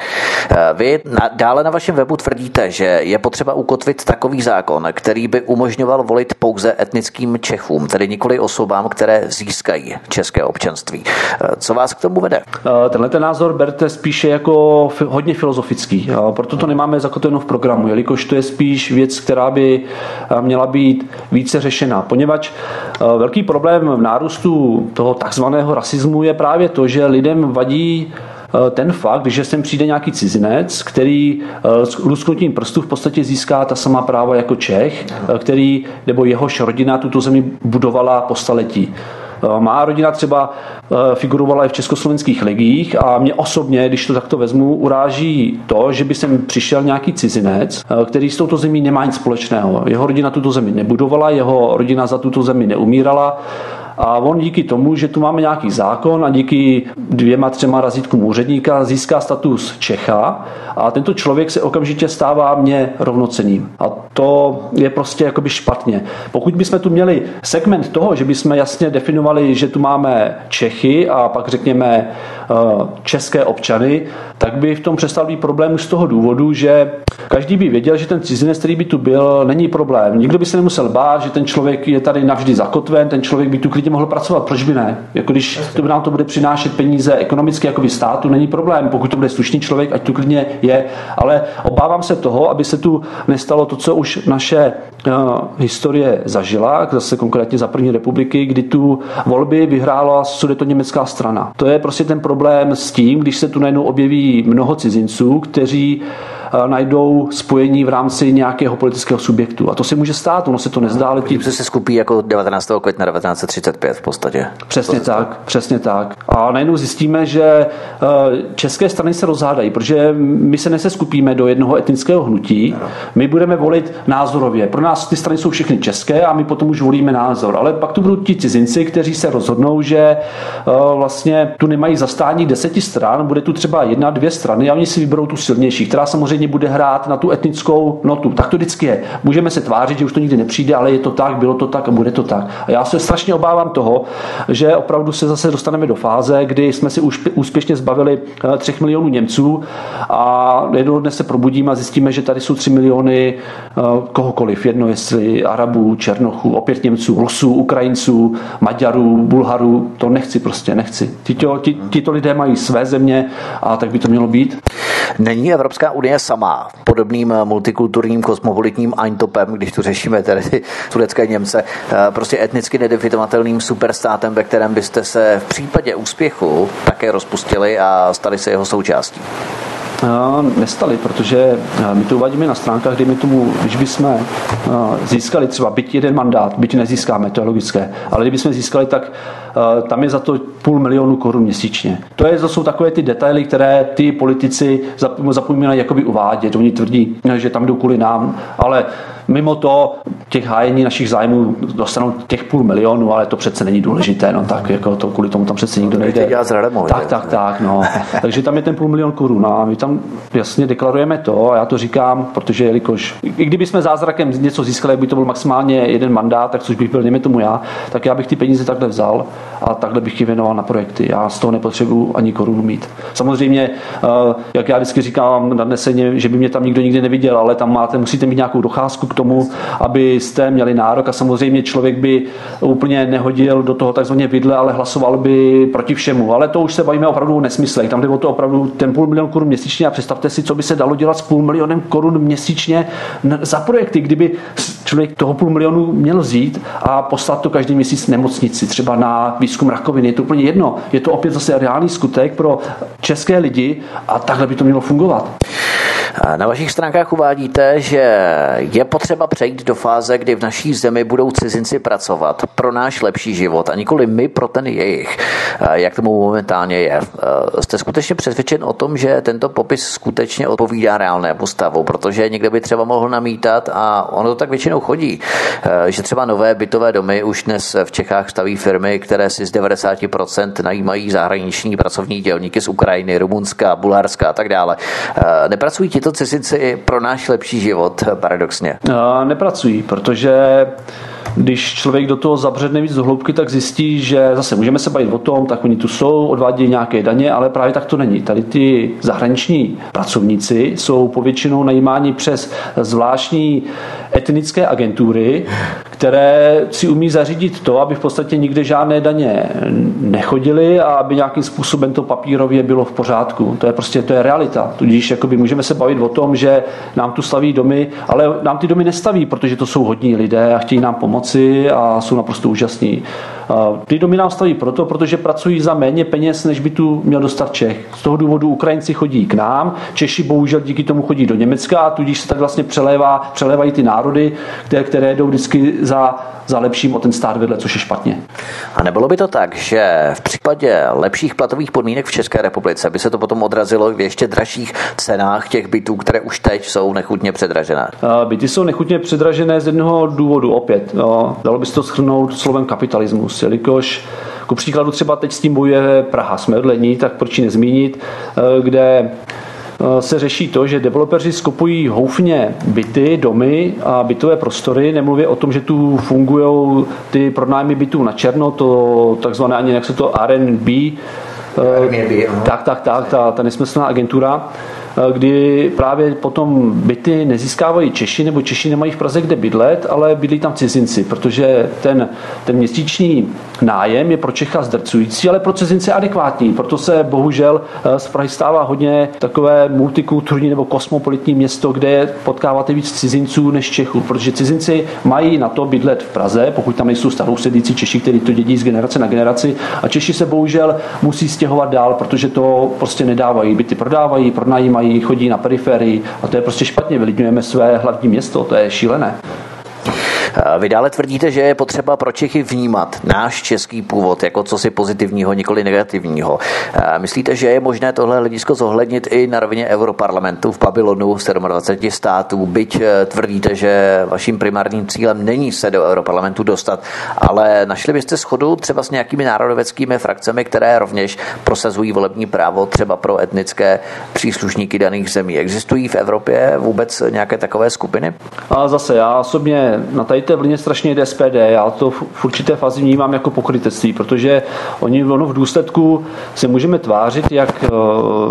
Eh, vy dále na vašem webu tvrdíte, že je potřeba ukotvit takový zákon, který by umožňoval volit pouze etnickým Čechům, tedy nikoli osobám, které získají české občanství. Eh, co vás k tomu vede? Tenhle ten názor berte spíše jako hodně filozofický, proto to nemáme zakotveno v programu, jelikož to je spíš věc, která by eh, měla být více řešena. Poněvadž eh, velký problém v nárůstu toho takzvaného rasismu je právě to, že lidem vadí eh, ten fakt, že sem přijde nějaký cizinec, který s lusknutím prstů v podstatě získá ta samá práva jako Čech, který nebo jehož rodina tuto zemi budovala po staletí. Eh, má rodina třeba eh, figurovala i v československých legích a mě osobně, když to takto vezmu, uráží to, že by sem přišel nějaký cizinec, eh, který s touto zemí nemá nic společného. Jeho rodina tuto zemi nebudovala, jeho rodina za tuto zemi neumírala a on díky tomu, že tu máme nějaký zákon a díky dvěma, třema razítkům úředníka získá status Čecha a tento člověk se okamžitě stává mě rovnoceným. A to je prostě jakoby špatně. Pokud bychom tu měli segment toho, že bychom jasně definovali, že tu máme Čechy a pak řekněme eh, české občany, tak by v tom přestal být problém z toho důvodu, že každý by věděl, že ten cizinec, který by tu byl, není problém. Nikdo by se nemusel bát, že ten člověk je tady navždy zakotven, ten člověk by tu klidně mohl pracovat. Proč by ne? Jako když to by nám to bude přinášet peníze ekonomicky jako by státu, není problém. Pokud to bude slušný člověk, ať tu klidně je. Ale obávám se toho, aby se tu nestalo to, co už naše uh, historie zažila, zase konkrétně za první republiky, kdy tu volby vyhrála sudeto německá strana. To je prostě ten problém s tím, když se tu najednou objeví mnoho cizinců, kteří najdou spojení v rámci nějakého politického subjektu. A to se může stát, ono se to nezdá, ale tím... se skupí jako 19. května 1935 v podstatě. Přesně tak, přesně tak. A najednou zjistíme, že eh, české strany se rozhádají, protože my se neseskupíme do jednoho etnického hnutí, my budeme volit názorově. Pro nás ty strany jsou všechny české a my potom už volíme názor. Ale pak tu budou ti cizinci, kteří se rozhodnou, že eh, vlastně tu nemají zastání deseti stran, bude tu třeba jedna, dvě strany a oni si vyberou tu silnější, která samozřejmě samozřejmě bude hrát na tu etnickou notu. Tak to vždycky je. Můžeme se tvářit, že už to nikdy nepřijde, ale je to tak, bylo to tak a bude to tak. A já se strašně obávám toho, že opravdu se zase dostaneme do fáze, kdy jsme si už úspěšně zbavili 3 eh, milionů Němců a jednoho dne se probudíme a zjistíme, že tady jsou 3 miliony eh, kohokoliv, jedno jestli Arabů, Černochů, opět Němců, Rusů, Ukrajinců, Maďarů, Bulharů. To nechci prostě, nechci. Tito, tito lidé mají své země a tak by to mělo být. Není Evropská unie sama podobným multikulturním kosmopolitním Eintopem, když tu řešíme tedy ty turecké Němce, eh, prostě etnicky nedefinovatelným superstátem, ve kterém byste se v případě úspěchu také rozpustili a stali se jeho součástí? Nestali, protože my to uvádíme na stránkách, kdy my tomu, když bychom získali třeba byť jeden mandát, byť nezískáme, to je logické, ale kdybychom získali, tak tam je za to půl milionu korun měsíčně. To, je, to jsou takové ty detaily, které ty politici zapomínají jakoby uvádět. Oni tvrdí, že tam jdou kvůli nám, ale mimo to těch hájení našich zájmů dostanou těch půl milionu, ale to přece není důležité, no tak jako to kvůli tomu tam přece nikdo nejde. Tak, tak, tak, no. *laughs* Takže tam je ten půl milion korun a my tam jasně deklarujeme to a já to říkám, protože jelikož, i kdyby jsme zázrakem něco získali, by to byl maximálně jeden mandát, tak což bych byl, němi tomu já, tak já bych ty peníze takhle vzal a takhle bych je věnoval na projekty. Já z toho nepotřebuji ani korunu mít. Samozřejmě, eh, jak já vždycky říkám nadneseně, že by mě tam nikdo nikdy neviděl, ale tam máte, musíte mít nějakou docházku k tomu, abyste měli nárok a samozřejmě člověk by úplně nehodil do toho takzvaně vidle, ale hlasoval by proti všemu. Ale to už se bavíme opravdu o nesmyslech. Tam jde o to opravdu ten půl milion korun měsíčně a představte si, co by se dalo dělat s půl milionem korun měsíčně za projekty, kdyby člověk toho půl milionu měl vzít a poslat to každý měsíc nemocnici, třeba na výzkum rakoviny. Je to úplně jedno. Je to opět zase reálný skutek pro české lidi a takhle by to mělo fungovat. Na vašich stránkách uvádíte, že je potřeba přejít do fáze, kdy v naší zemi budou cizinci pracovat pro náš lepší život a nikoli my pro ten jejich. Jak tomu momentálně je? Jste skutečně přesvědčen o tom, že tento popis skutečně odpovídá reálnému stavu, protože někdo by třeba mohl namítat a ono to tak většinou chodí, že třeba nové bytové domy už dnes v Čechách staví firmy, které si z 90% najímají zahraniční pracovní dělníky z Ukrajiny, Rumunska, Bulharska a tak dále. Nepracují ti to cizinci pro náš lepší život, paradoxně? Nepracují, protože když člověk do toho zabředne víc do hloubky, tak zjistí, že zase můžeme se bavit o tom, tak oni tu jsou, odvádějí nějaké daně, ale právě tak to není. Tady ty zahraniční pracovníci jsou povětšinou najímáni přes zvláštní etnické agentury, které si umí zařídit to, aby v podstatě nikde žádné daně nechodily a aby nějakým způsobem to papírově bylo v pořádku. To je prostě to je realita. Tudíž jakoby můžeme se bavit o tom, že nám tu staví domy, ale nám ty domy nestaví, protože to jsou hodní lidé a chtějí nám pomoci a jsou naprosto úžasní. Ty domy nám staví proto, protože pracují za méně peněz, než by tu měl dostat Čech. Z toho důvodu Ukrajinci chodí k nám, Češi bohužel díky tomu chodí do Německa a tudíž se tak vlastně přelévá, přelévají ty národy, které, které jdou vždycky za za lepším o ten stát vedle, což je špatně. A nebylo by to tak, že v případě lepších platových podmínek v České republice by se to potom odrazilo v ještě dražších cenách těch bytů, které už teď jsou nechutně předražené? Byty jsou nechutně předražené z jednoho důvodu opět. No, dalo by se to schrnout slovem kapitalismus, jelikož ku příkladu třeba teď s tím bojuje Praha, jsme odlední, tak proč ji nezmínit, eh, kde Eh, se řeší to, že developeři skupují houfně byty, domy a bytové prostory. Nemluvě o tom, že tu fungují ty pronájmy bytů na černo, to takzvané ani jak se to R&B, Airbnb, tak, tak, tak, ta, ta nesmyslná agentura Eh, kdy právě potom byty nezískávají Češi, nebo Češi nemají v Praze kde bydlet, ale bydlí tam cizinci, protože ten, ten měsíční nájem je pro Čecha zdrcující, ale pro cizince adekvátní. Proto se bohužel eh, z Prahy stává hodně takové multikulturní nebo kosmopolitní město, kde potkáváte víc cizinců než Čechů, protože cizinci mají na to bydlet v Praze, pokud tam nejsou starou sedící Češi, kteří to dědí z generace na generaci a Češi se bohužel musí stěhovat dál, protože to prostě nedávají. Byty prodávají, pronajímají chodí na periferii a to je prostě špatně. Vylidňujeme své hlavní město, to je šílené. Vy dále tvrdíte, že je potřeba pro Čechy vnímat náš český původ jako cosi pozitivního, nikoli negativního. Myslíte, že je možné tohle hledisko zohlednit i na rovině Europarlamentu v Babylonu 27 států, byť eh, tvrdíte, že vaším primárním cílem není se do Europarlamentu dostat, ale našli byste schodu třeba s nějakými národoveckými frakcemi, které rovněž prosazují volební právo třeba pro etnické příslušníky daných zemí. Existují v Evropě vůbec nějaké takové skupiny? A zase já osobně na tady té vlně strašně jde SPD. Já to v určité fázi vnímám jako pokrytectví, protože oni ono v důsledku se můžeme tvářit, jak eh,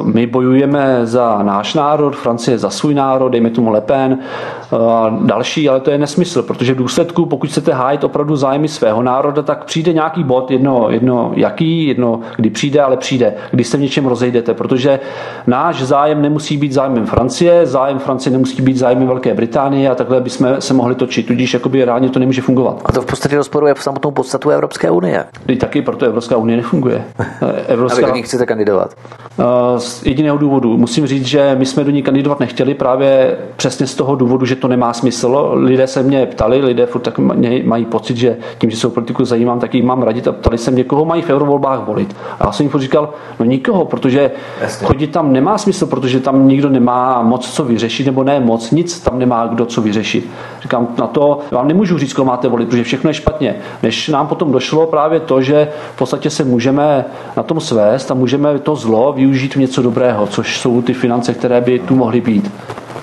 my bojujeme za náš národ, Francie za svůj národ, dejme tomu Le Pen eh, a další, ale to je nesmysl, protože v důsledku, pokud chcete hájit opravdu zájmy svého národa, tak přijde nějaký bod, jedno, jedno jaký, jedno kdy přijde, ale přijde, když se v něčem rozejdete, protože náš zájem nemusí být zájmem Francie, zájem Francie nemusí být zájmem Velké Británie a takhle bychom se mohli točit. Tudíž jako době reálně to nemůže fungovat. A to v podstatě rozporuje v samotnou podstatu Evropské unie. Teď taky proto Evropská unie nefunguje. *laughs* Evropská... A vy chcete kandidovat? Z jediného důvodu. Musím říct, že my jsme do ní kandidovat nechtěli právě přesně z toho důvodu, že to nemá smysl. Lidé se mě ptali, lidé furt tak mají pocit, že tím, že se o politiku zajímám, tak ji mám radit a ptali se mě, koho mají v eurovolbách volit. A já jsem jim říkal, no nikoho, protože Jasně. chodit tam nemá smysl, protože tam nikdo nemá moc co vyřešit, nebo ne moc, nic tam nemá kdo co vyřešit. Říkám, na to vám nemůžu říct, koho máte volit, protože všechno je špatně. Než nám potom došlo právě to, že v podstatě se můžeme na tom svést a můžeme to zlo využít v něco dobrého, což jsou ty finance, které by tu mohly být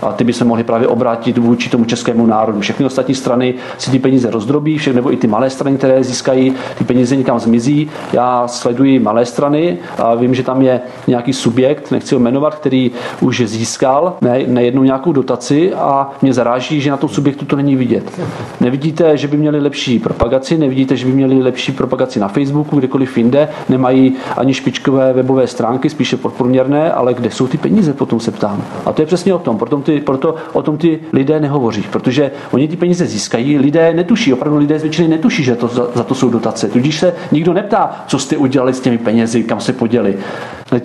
a ty by se mohly právě obrátit vůči tomu českému národu. Všechny ostatní strany si ty peníze rozdrobí, všechny, nebo i ty malé strany, které získají, ty peníze někam zmizí. Já sleduji malé strany a vím, že tam je nějaký subjekt, nechci ho jmenovat, který už získal nejednou nějakou dotaci a mě zaráží, že na tom subjektu to není vidět. Nevidíte, že by měli lepší propagaci, nevidíte, že by měli lepší propagaci na Facebooku, kdekoliv jinde, nemají ani špičkové webové stránky, spíše podprůměrné, ale kde jsou ty peníze, potom se ptám. A to je přesně o tom. Potom ty ty, proto o tom ty lidé nehovoří, protože oni ty peníze získají, lidé netuší, opravdu lidé zvětšiny netuší, že to, za, za to jsou dotace. Tudíž se nikdo neptá, co jste udělali s těmi penězi, kam se poděli.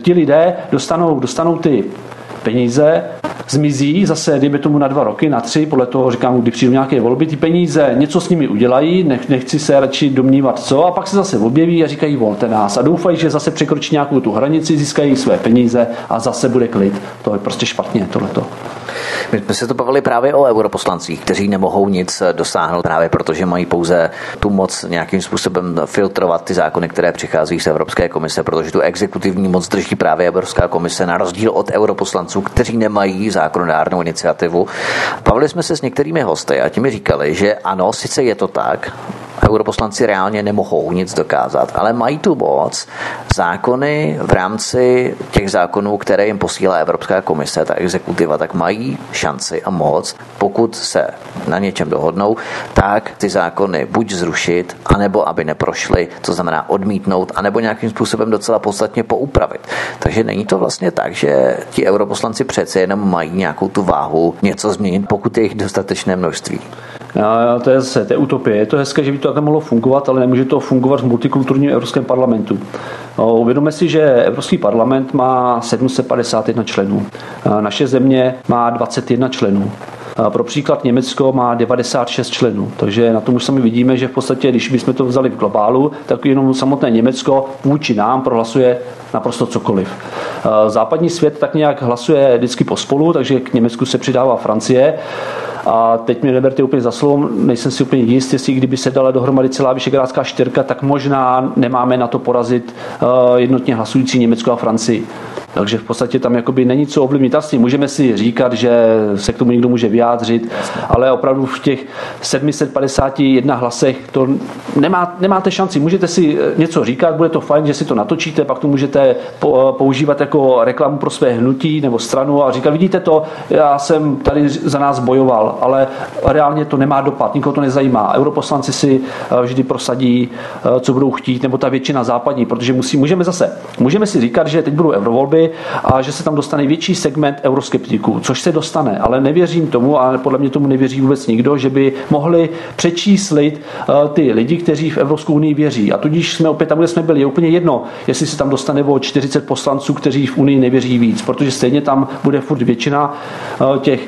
Ti lidé dostanou, dostanou ty peníze, zmizí zase, dejme tomu na dva roky, na tři, podle toho říkám, kdy přijdu nějaké volby, ty peníze něco s nimi udělají, nech, nechci se radši domnívat co, a pak se zase objeví a říkají volte nás a doufají, že zase překročí nějakou tu hranici, získají své peníze a zase bude klid. To je prostě špatně tohleto. My jsme se to bavili právě o europoslancích, kteří nemohou nic dosáhnout právě protože mají pouze tu moc nějakým způsobem filtrovat ty zákony, které přichází z Evropské komise, protože tu exekutivní moc drží právě Evropská komise na rozdíl od europoslanců, kteří nemají zákonodárnou iniciativu. Bavili jsme se s některými hosty a ti mi říkali, že ano, sice je to tak, europoslanci reálně nemohou nic dokázat, ale mají tu moc zákony v rámci těch zákonů, které jim posílá Evropská komise, ta exekutiva, tak mají šanci a moc, pokud se na něčem dohodnou, tak ty zákony buď zrušit, anebo aby neprošly, to znamená odmítnout, anebo nějakým způsobem docela podstatně poupravit. Takže není to vlastně tak, že ti europoslanci přece jenom mají nějakou tu váhu něco změnit, pokud je jich dostatečné množství. A to je zase, to je utopie. Je to hezké, že by to takhle mohlo fungovat, ale nemůže to fungovat v multikulturním Evropském parlamentu. Uvědomme si, že Evropský parlament má 751 členů. Naše země má 21 členů. Pro příklad Německo má 96 členů, takže na tom už sami vidíme, že v podstatě, když bychom to vzali v globálu, tak jenom samotné Německo vůči nám prohlasuje naprosto cokoliv. Západní svět tak nějak hlasuje vždycky pospolu, takže k Německu se přidává Francie. A teď mi neberte úplně za slovo, nejsem si úplně jist, jestli kdyby se dala dohromady celá Vyšegrádská čtyřka, tak možná nemáme na to porazit eh, jednotně hlasující Německo a Francii. Takže v podstatě tam jakoby není co ovlivnit. Asi můžeme si říkat, že se k tomu někdo může vyjádřit, ale opravdu v těch 751 hlasech to nemá, nemáte šanci. Můžete si eh, něco říkat, bude to fajn, že si to natočíte, pak to můžete eh, používat jako reklamu pro své hnutí nebo stranu a říkat, vidíte to, já jsem tady za nás bojoval, ale reálně to nemá dopad, nikoho to nezajímá. Europoslanci si eh, vždy prosadí, co budou chtít, nebo ta většina západní, protože musí, můžeme zase, můžeme si říkat, že teď budou eurovolby, a že se tam dostane větší segment euroskeptiků, což se dostane, ale nevěřím tomu a podle mě tomu nevěří vůbec nikdo, že by mohli přečíslit eh, ty lidi, kteří v Evropskou unii věří. A tudíž jsme opět tam, kde jsme byli. Je úplně jedno, jestli se tam dostane o 40 poslanců, kteří v unii nevěří víc, protože stejně tam bude furt většina eh, těch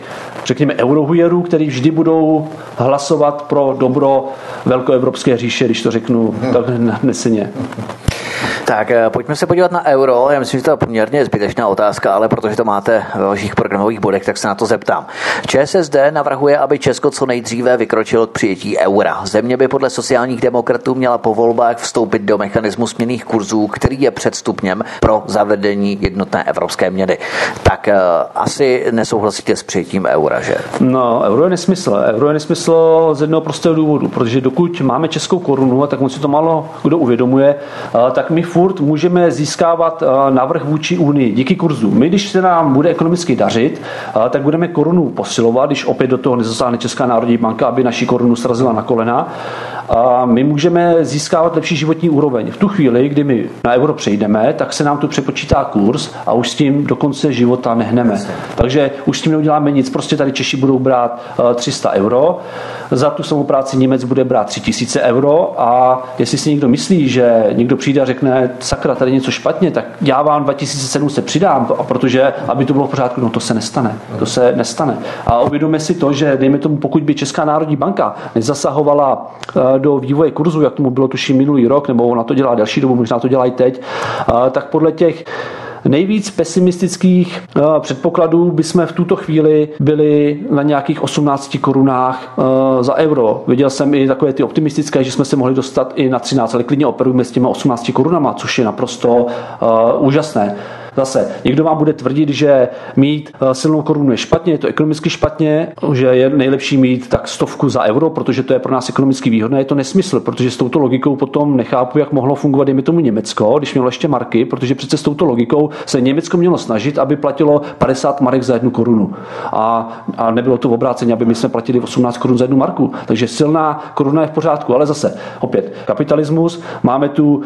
řekněme, eurohujerů, kteří vždy budou hlasovat pro dobro velkoevropské říše, když to řeknu tak neseně. Tak eh, pojďme se podívat na euro. Já myslím, že to je poměrně zbytečná otázka, ale protože to máte ve vašich programových bodech, tak se na to zeptám. ČSSD navrhuje, aby Česko co nejdříve vykročilo k přijetí eura. Země by podle sociálních demokratů měla po volbách vstoupit do mechanismu směných kurzů, který je předstupněm pro zavedení jednotné evropské měny. Tak uh, asi nesouhlasíte s přijetím eura, že? No, euro je nesmysl. Euro je nesmysl z jednoho prostého důvodu, protože dokud máme českou korunu, tak on si to málo kdo uvědomuje, uh, tak my furt můžeme získávat eh, navrh vůči Unii díky kurzu. My, když se nám bude ekonomicky dařit, eh, tak budeme korunu posilovat, když opět do toho nezasáhne Česká národní banka, aby naši korunu srazila na kolena. A my můžeme získávat lepší životní úroveň. V tu chvíli, kdy my na euro přejdeme, tak se nám tu přepočítá kurz a už s tím do konce života nehneme. Takže už s tím neuděláme nic, prostě tady tady Češi budou brát 300 euro, za tu samou práci Němec bude brát 3000 euro a jestli si někdo myslí, že někdo přijde a řekne, sakra, tady něco špatně, tak já vám 2700 přidám, a protože, aby to bylo v pořádku, no to se nestane. To se nestane. A uvědomme si to, že dejme tomu, pokud by Česká národní banka nezasahovala eh, do vývoje kurzu, jak tomu bylo tuším minulý rok, nebo ona to dělá další dobu, možná to dělá i teď, eh, tak podle těch nejvíc pesimistických uh, předpokladů bychom v tuto chvíli byli na nějakých 18 korunách uh, za euro. Viděl jsem i takové ty optimistické, že jsme se mohli dostat i na 13, ale klidně operujeme s těma 18 korunama, což je naprosto uh, úžasné. Zase, někdo vám bude tvrdit, že mít eh, silnou korunu je špatně, je to ekonomicky špatně, že je nejlepší mít tak stovku za euro, protože to je pro nás ekonomicky výhodné. Je to nesmysl, protože s touto logikou potom nechápu, jak mohlo fungovat, dejme tomu Německo, když mělo ještě marky, protože přece s touto logikou se Německo mělo snažit, aby platilo 50 marek za jednu korunu. A, a nebylo to v obráceně, aby my jsme platili 18 korun za jednu marku. Takže silná koruna je v pořádku, ale zase, opět, kapitalismus, máme tu uh,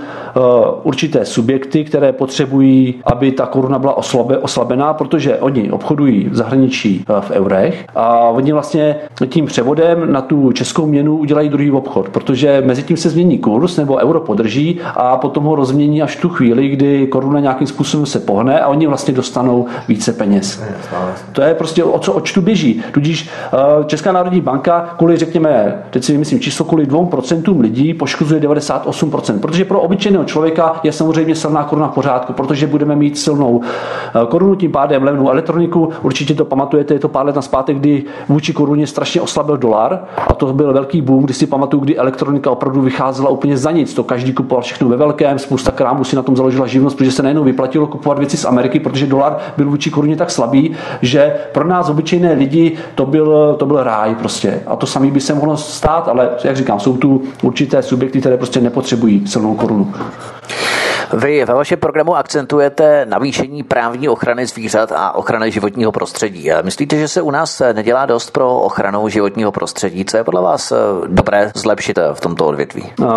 určité subjekty, které potřebují, aby ta koruna byla oslabe, oslabená, protože oni obchodují v zahraničí eh, v eurech a oni vlastně tím převodem na tu českou měnu udělají druhý obchod, protože mezi tím se změní kurz nebo euro podrží a potom ho rozmění až tu chvíli, kdy koruna nějakým způsobem se pohne a oni vlastně dostanou více peněz. To je prostě o co očtu běží. Tudíž eh, Česká národní banka kvůli, řekněme, teď si myslím číslo, kvůli 2% lidí poškozuje 98%, protože pro obyčejného člověka je samozřejmě silná koruna v pořádku, protože budeme mít silnou eh, korunu, tím pádem levnou elektroniku. Určitě to pamatujete, je to pár let naspátek, kdy vůči koruně strašně oslabil dolar a to byl velký boom, kdy si pamatuju, kdy elektronika opravdu vycházela úplně za nic. To každý kupoval všechno ve velkém, spousta krámů si na tom založila živnost, protože se nejenom vyplatilo kupovat věci z Ameriky, protože dolar byl vůči koruně tak slabý, že pro nás obyčejné lidi to byl, to byl ráj prostě. A to samý by se mohlo stát, ale jak říkám, jsou tu určité subjekty, které prostě nepotřebují silnou korunu. Vy ve vašem programu akcentujete navýšení právní ochrany zvířat a ochrany životního prostředí. Myslíte, že se u nás nedělá dost pro ochranu životního prostředí? Co je podle vás eh, dobré zlepšit eh, v tomto odvětví? Uh,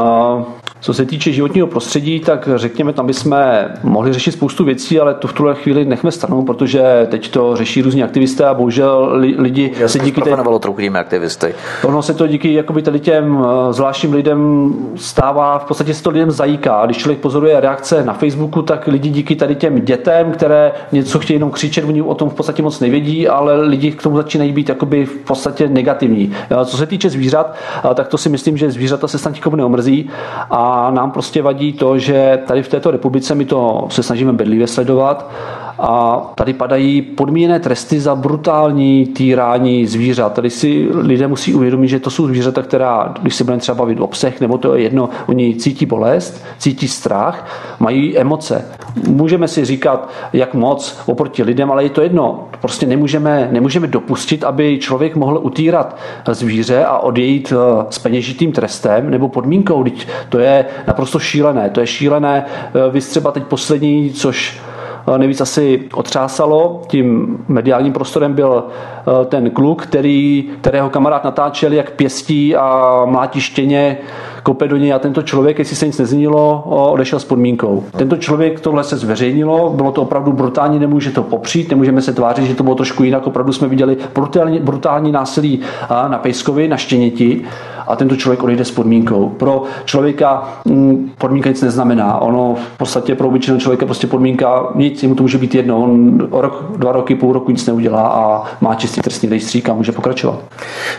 co se týče životního prostředí, tak řekněme, tam bychom mohli řešit spoustu věcí, ale to v tuhle chvíli nechme stranou, protože teď to řeší různí aktivisté a bohužel lidi Já se díky té... trochu těmi aktivisty. Ono se to díky jakoby tady těm eh, zvláštním lidem stává, v podstatě se to lidem zajíká. Když člověk pozoruje reakce na Facebooku, tak lidi díky tady těm dětem, které něco chtějí jenom křičet, oni o tom v podstatě moc nevědí, ale lidi k tomu začínají být jakoby v podstatě negativní. Co se týče zvířat, eh, tak to si myslím, že zvířata se snad nikomu neomrzí a nám prostě vadí to, že tady v této republice my to se snažíme bedlivě sledovat a tady padají podmíněné tresty za brutální týrání zvířat. Tady si lidé musí uvědomit, že to jsou zvířata, která, když se budeme třeba bavit o psech, nebo to je jedno, oni cítí bolest, cítí strach, mají emoce. Můžeme si říkat, jak moc oproti lidem, ale je to jedno. Prostě nemůžeme, nemůžeme dopustit, aby člověk mohl utírat zvíře a odejít eh, s peněžitým trestem nebo podmínkou. To je naprosto šílené. To je šílené. Eh, vy třeba teď poslední, což nejvíc asi otřásalo. Tím mediálním prostorem byl eh, ten kluk, který, kterého kamarád natáčel, jak pěstí a mlátí štěně, kope do něj a tento člověk, jestli se nic nezměnilo, odešel s podmínkou. Tento člověk tohle se zveřejnilo, bylo to opravdu brutální, nemůže to popřít, nemůžeme se tvářit, že to bylo trošku jinak, opravdu jsme viděli brutální, brutální násilí na Pejskovi, na štěněti a tento člověk odejde s podmínkou. Pro člověka mm, podmínka nic neznamená. Ono v podstatě pro obyčejného člověka prostě podmínka nic, mu to může být jedno. On rok, dva roky, půl roku nic neudělá a má čistý trestní rejstřík a může pokračovat.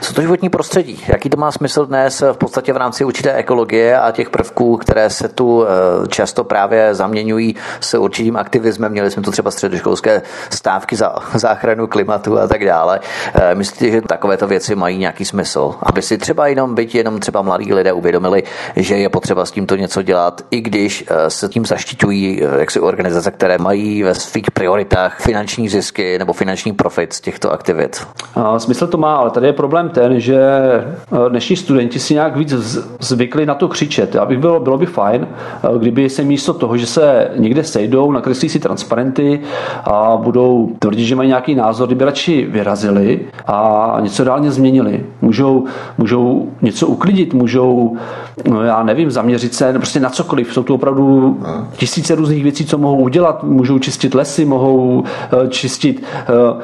Co to životní prostředí? Jaký to má smysl dnes v podstatě v rámci určité ekologie a těch prvků, které se tu eh, často právě zaměňují s určitým aktivismem? Měli jsme tu třeba středoškolské stávky za záchranu klimatu a tak dále. Eh, myslíte, že takovéto věci mají nějaký smysl? Aby si třeba jenom byť jenom třeba mladí lidé uvědomili, že je potřeba s tímto něco dělat, i když eh, se tím zaštiťují jaksi organizace, které mají ve svých prioritách finanční zisky nebo finanční profit z těchto aktivit. A smysl to má, ale tady je problém ten, že dnešní studenti si nějak víc zvykli na to křičet. Bych bylo, bylo by fajn, kdyby se místo toho, že se někde sejdou, nakreslí si transparenty a budou tvrdit, že mají nějaký názor, kdyby radši vyrazili a něco reálně změnili. Můžou, můžou něco uklidit, můžou, no já nevím, zaměřit se prostě na cokoliv. Jsou to opravdu tisíce různých věcí, co mohou udělat. Můžou čistit lesy, mohou eh, čistit eh,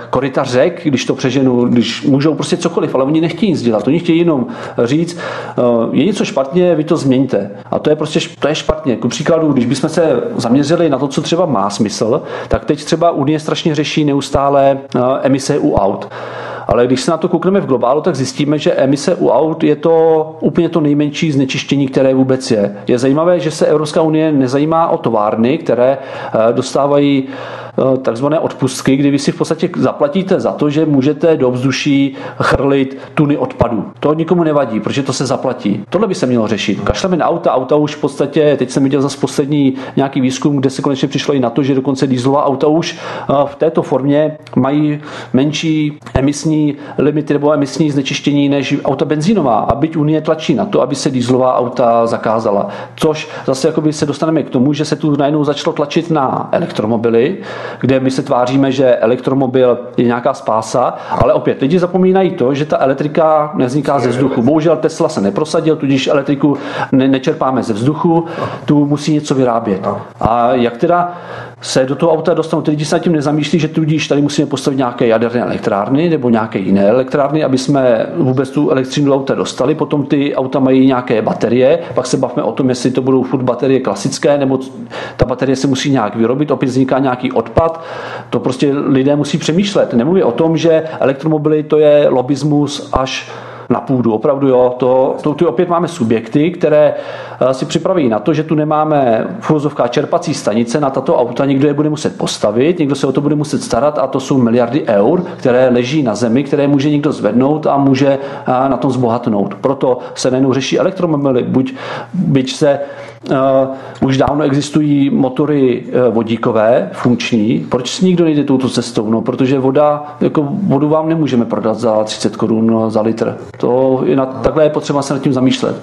koryta řek, když to přeženu, když můžou prostě cokoliv, ale oni nechtějí nic dělat. Oni chtějí jenom říct, eh, je něco špatně, vy to změňte. A to je prostě to je špatně. Ku příkladu, když bychom se zaměřili na to, co třeba má smysl, tak teď třeba Unie strašně řeší neustále emise u aut. Ale když se na to koukneme v globálu, tak zjistíme, že emise u aut je to úplně to nejmenší znečištění, které vůbec je. Je zajímavé, že se Evropská unie nezajímá o továrny, které eh, dostávají Eh, takzvané odpustky, kdy vy si v podstatě zaplatíte za to, že můžete do vzduší chrlit tuny odpadu. To nikomu nevadí, protože to se zaplatí. Tohle by se mělo řešit. Kašleme na auta, auta už v podstatě, teď jsem viděl zase poslední nějaký výzkum, kde se konečně přišlo i na to, že dokonce dýzlová auta už eh, v této formě mají menší emisní limity nebo emisní znečištění než auta benzínová. A byť Unie tlačí na to, aby se dýzlová auta zakázala. Což zase jakoby se dostaneme k tomu, že se tu najednou začalo tlačit na elektromobily, kde my se tváříme, že elektromobil je nějaká spása, ale opět lidi zapomínají to, že ta elektrika nevzniká ze vzduchu. Bohužel Tesla se neprosadil, tudíž elektriku ne- nečerpáme ze vzduchu, tu musí něco vyrábět. A jak teda se do toho auta dostanou, ty lidi se nad tím nezamýšlí, že tudíž tady musíme postavit nějaké jaderné elektrárny nebo nějaké jiné elektrárny, aby jsme vůbec tu elektřinu do auta dostali. Potom ty auta mají nějaké baterie, pak se bavíme o tom, jestli to budou furt baterie klasické, nebo ta baterie se musí nějak vyrobit, opět vzniká nějaký odpad. To prostě lidé musí přemýšlet. Nemluví o tom, že elektromobily to je lobismus až na půdu. Opravdu jo, to, to tu opět máme subjekty, které eh, si připraví na to, že tu nemáme fuzovká čerpací stanice na tato auta, někdo je bude muset postavit, někdo se o to bude muset starat a to jsou miliardy eur, které leží na zemi, které může někdo zvednout a může eh, na tom zbohatnout. Proto se nejenom řeší elektromobily, buď byť se už dávno existují motory uh, vodíkové, funkční. Proč nikdo nejde touto cestou? No, protože voda, jako vodu vám nemůžeme prodat za 30 korun za litr. To je na, takhle je potřeba se nad tím zamýšlet.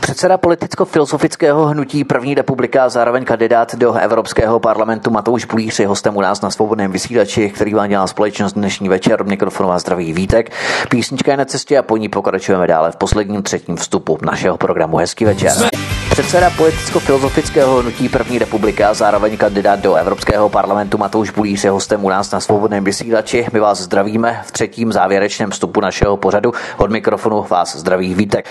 Předseda politicko-filozofického hnutí První republika a zároveň kandidát do Evropského parlamentu Matouš Bulíř je hostem u nás na svobodném vysílači, který vám dělá společnost dnešní večer. Vás zdraví Vítek. Písnička je na cestě a po ní pokračujeme dále v posledním třetím vstupu našeho programu. Hezký večer. Předseda politicko-filozofického hnutí První republika a zároveň kandidát do Evropského parlamentu Matouš Bulíř je hostem u nás na svobodném vysílači. My vás zdravíme v třetím závěrečném vstupu našeho pořadu. Od mikrofonu vás zdraví Vítek.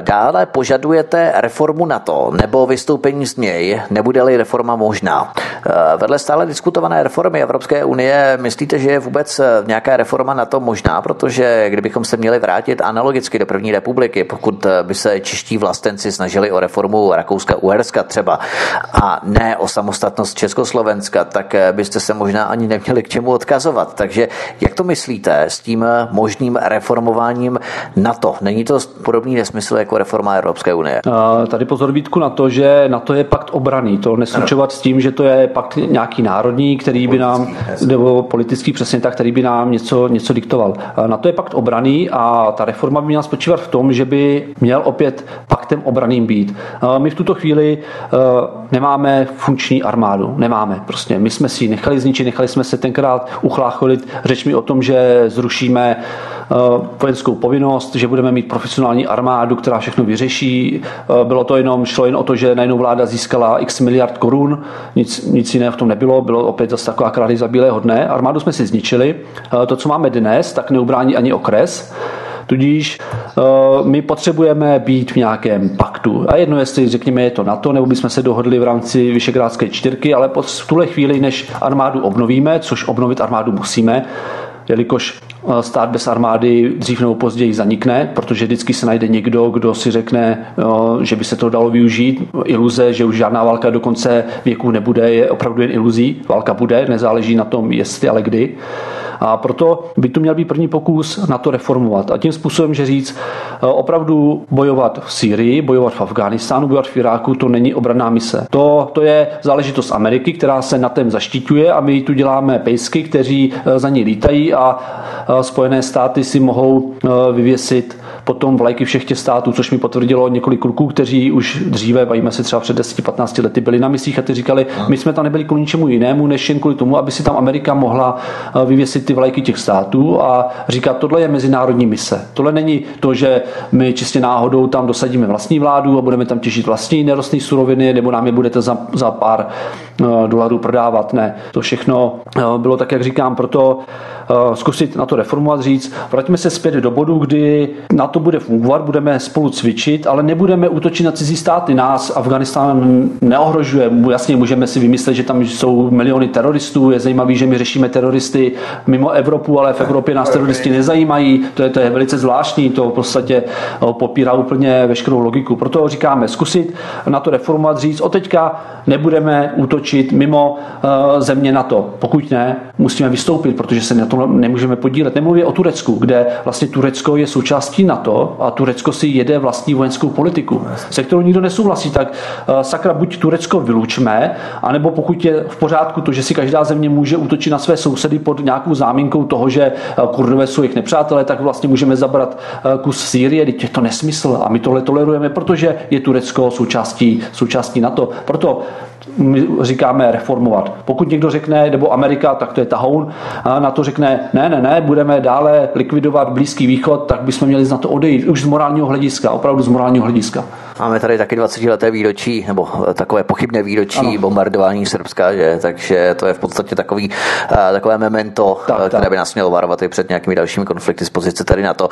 Dále požad požadujete reformu NATO nebo vystoupení z něj, nebude-li reforma možná? Eh, vedle stále diskutované reformy Evropské unie, myslíte, že je vůbec eh, nějaká reforma NATO možná? Protože kdybychom se měli vrátit analogicky do první republiky, pokud eh, by se čeští vlastenci snažili o reformu Rakouska-Uherska třeba a ne o samostatnost Československa, tak byste se možná ani neměli k čemu odkazovat. Takže jak to myslíte s tím možným reformováním NATO? Není to podobný nesmysl jako reforma Evropské unie. Tady pozor Vítku na to, že na to je pakt obraný. To neslučovat s tím, že to je pakt nějaký národní, který by nám, nebo politický přesně tak, který by nám něco, něco diktoval. Na to je pakt obraný a ta reforma by měla spočívat v tom, že by měl opět paktem obraným být. My v tuto chvíli nemáme funkční armádu. Nemáme prostě. My jsme si nechali zničit, nechali jsme se tenkrát uchlácholit řečmi o tom, že zrušíme vojenskou povinnost, že budeme mít profesionální armádu, která všechno vyřeší, Eh, bylo to jenom, šlo jen o to, že najednou vláda získala x miliard korun, nic, nic jiného v tom nebylo, bylo opět zase taková krády za bílého dne. Armádu jsme si zničili. Eh, to, co máme dnes, tak neubrání ani okres. Tudíž uh, my potřebujeme být v nějakém paktu. A jedno, jestli řekněme je to NATO, nebo bychom se dohodli v rámci Vyšegrádské čtyřky, ale v tuhle chvíli, než armádu obnovíme, což obnovit armádu musíme, jelikož stát bez armády dřív nebo později zanikne, protože vždycky se najde někdo, kdo si řekne, eh, že by se to dalo využít. Iluze, že už žádná válka do konce věku nebude, je opravdu jen iluzí. Válka bude, nezáleží na tom, jestli, ale kdy. A proto by tu měl být první pokus na to reformovat. A tím způsobem, že říct, eh, opravdu bojovat v Sýrii, bojovat v Afghánistánu, bojovat v Iráku, to není obranná mise. To, to je záležitost Ameriky, která se na tém zaštiťuje a my tu děláme pejsky, kteří za ní lítají a Spojené státy si mohou vyvěsit potom vlajky všech těch států, což mi potvrdilo několik kluků, kteří už dříve, bavíme se třeba před 10-15 lety, byli na misích a ty říkali, my jsme tam nebyli kvůli ničemu jinému, než jen kvůli tomu, aby si tam Amerika mohla vyvěsit ty vlajky těch států a říkat, tohle je mezinárodní mise. Tohle není to, že my čistě náhodou tam dosadíme vlastní vládu a budeme tam těžit vlastní nerostné suroviny, nebo nám je budete za, za pár dolarů prodávat. Ne, to všechno bylo tak, jak říkám, proto zkusit na to reformovat, říct, vraťme se zpět do bodu, kdy na to bude fungovat, budeme spolu cvičit, ale nebudeme útočit na cizí státy. Nás Afganistán neohrožuje. Jasně, můžeme si vymyslet, že tam jsou miliony teroristů. Je zajímavé, že my řešíme teroristy mimo Evropu, ale v Evropě nás teroristi nezajímají. To je, to je velice zvláštní, to v podstatě popírá úplně veškerou logiku. Proto říkáme, zkusit na to reformovat, říct, o teďka nebudeme útočit mimo uh, země na to. Pokud ne, musíme vystoupit, protože se na to nemůžeme podílet. Nemluvě o Turecku, kde vlastně Turecko je součástí NATO a Turecko si jede vlastní vojenskou politiku, se kterou nikdo nesouhlasí, tak eh, sakra buď Turecko vylučme, anebo pokud je v pořádku to, že si každá země může útočit na své sousedy pod nějakou záminkou toho, že eh, kurdové jsou jejich nepřátelé, tak vlastně můžeme zabrat eh, kus Sýrie, teď je to nesmysl a my tohle tolerujeme, protože je Turecko součástí, součástí NATO. Proto my říkáme reformovat. Pokud někdo řekne, nebo Amerika, tak to je tahoun, a na to řekne, ne, ne, ne, budeme dále likvidovat Blízký východ, tak bychom měli na to odejít, už z morálního hlediska, opravdu z morálního hlediska. Máme tady taky 20 leté výročí, nebo takové pochybné výročí ano. bombardování Srbska, že? takže to je v podstatě takový, takové memento, tak, které tak. by nás mělo varovat i před nějakými dalšími konflikty z pozice tady na to.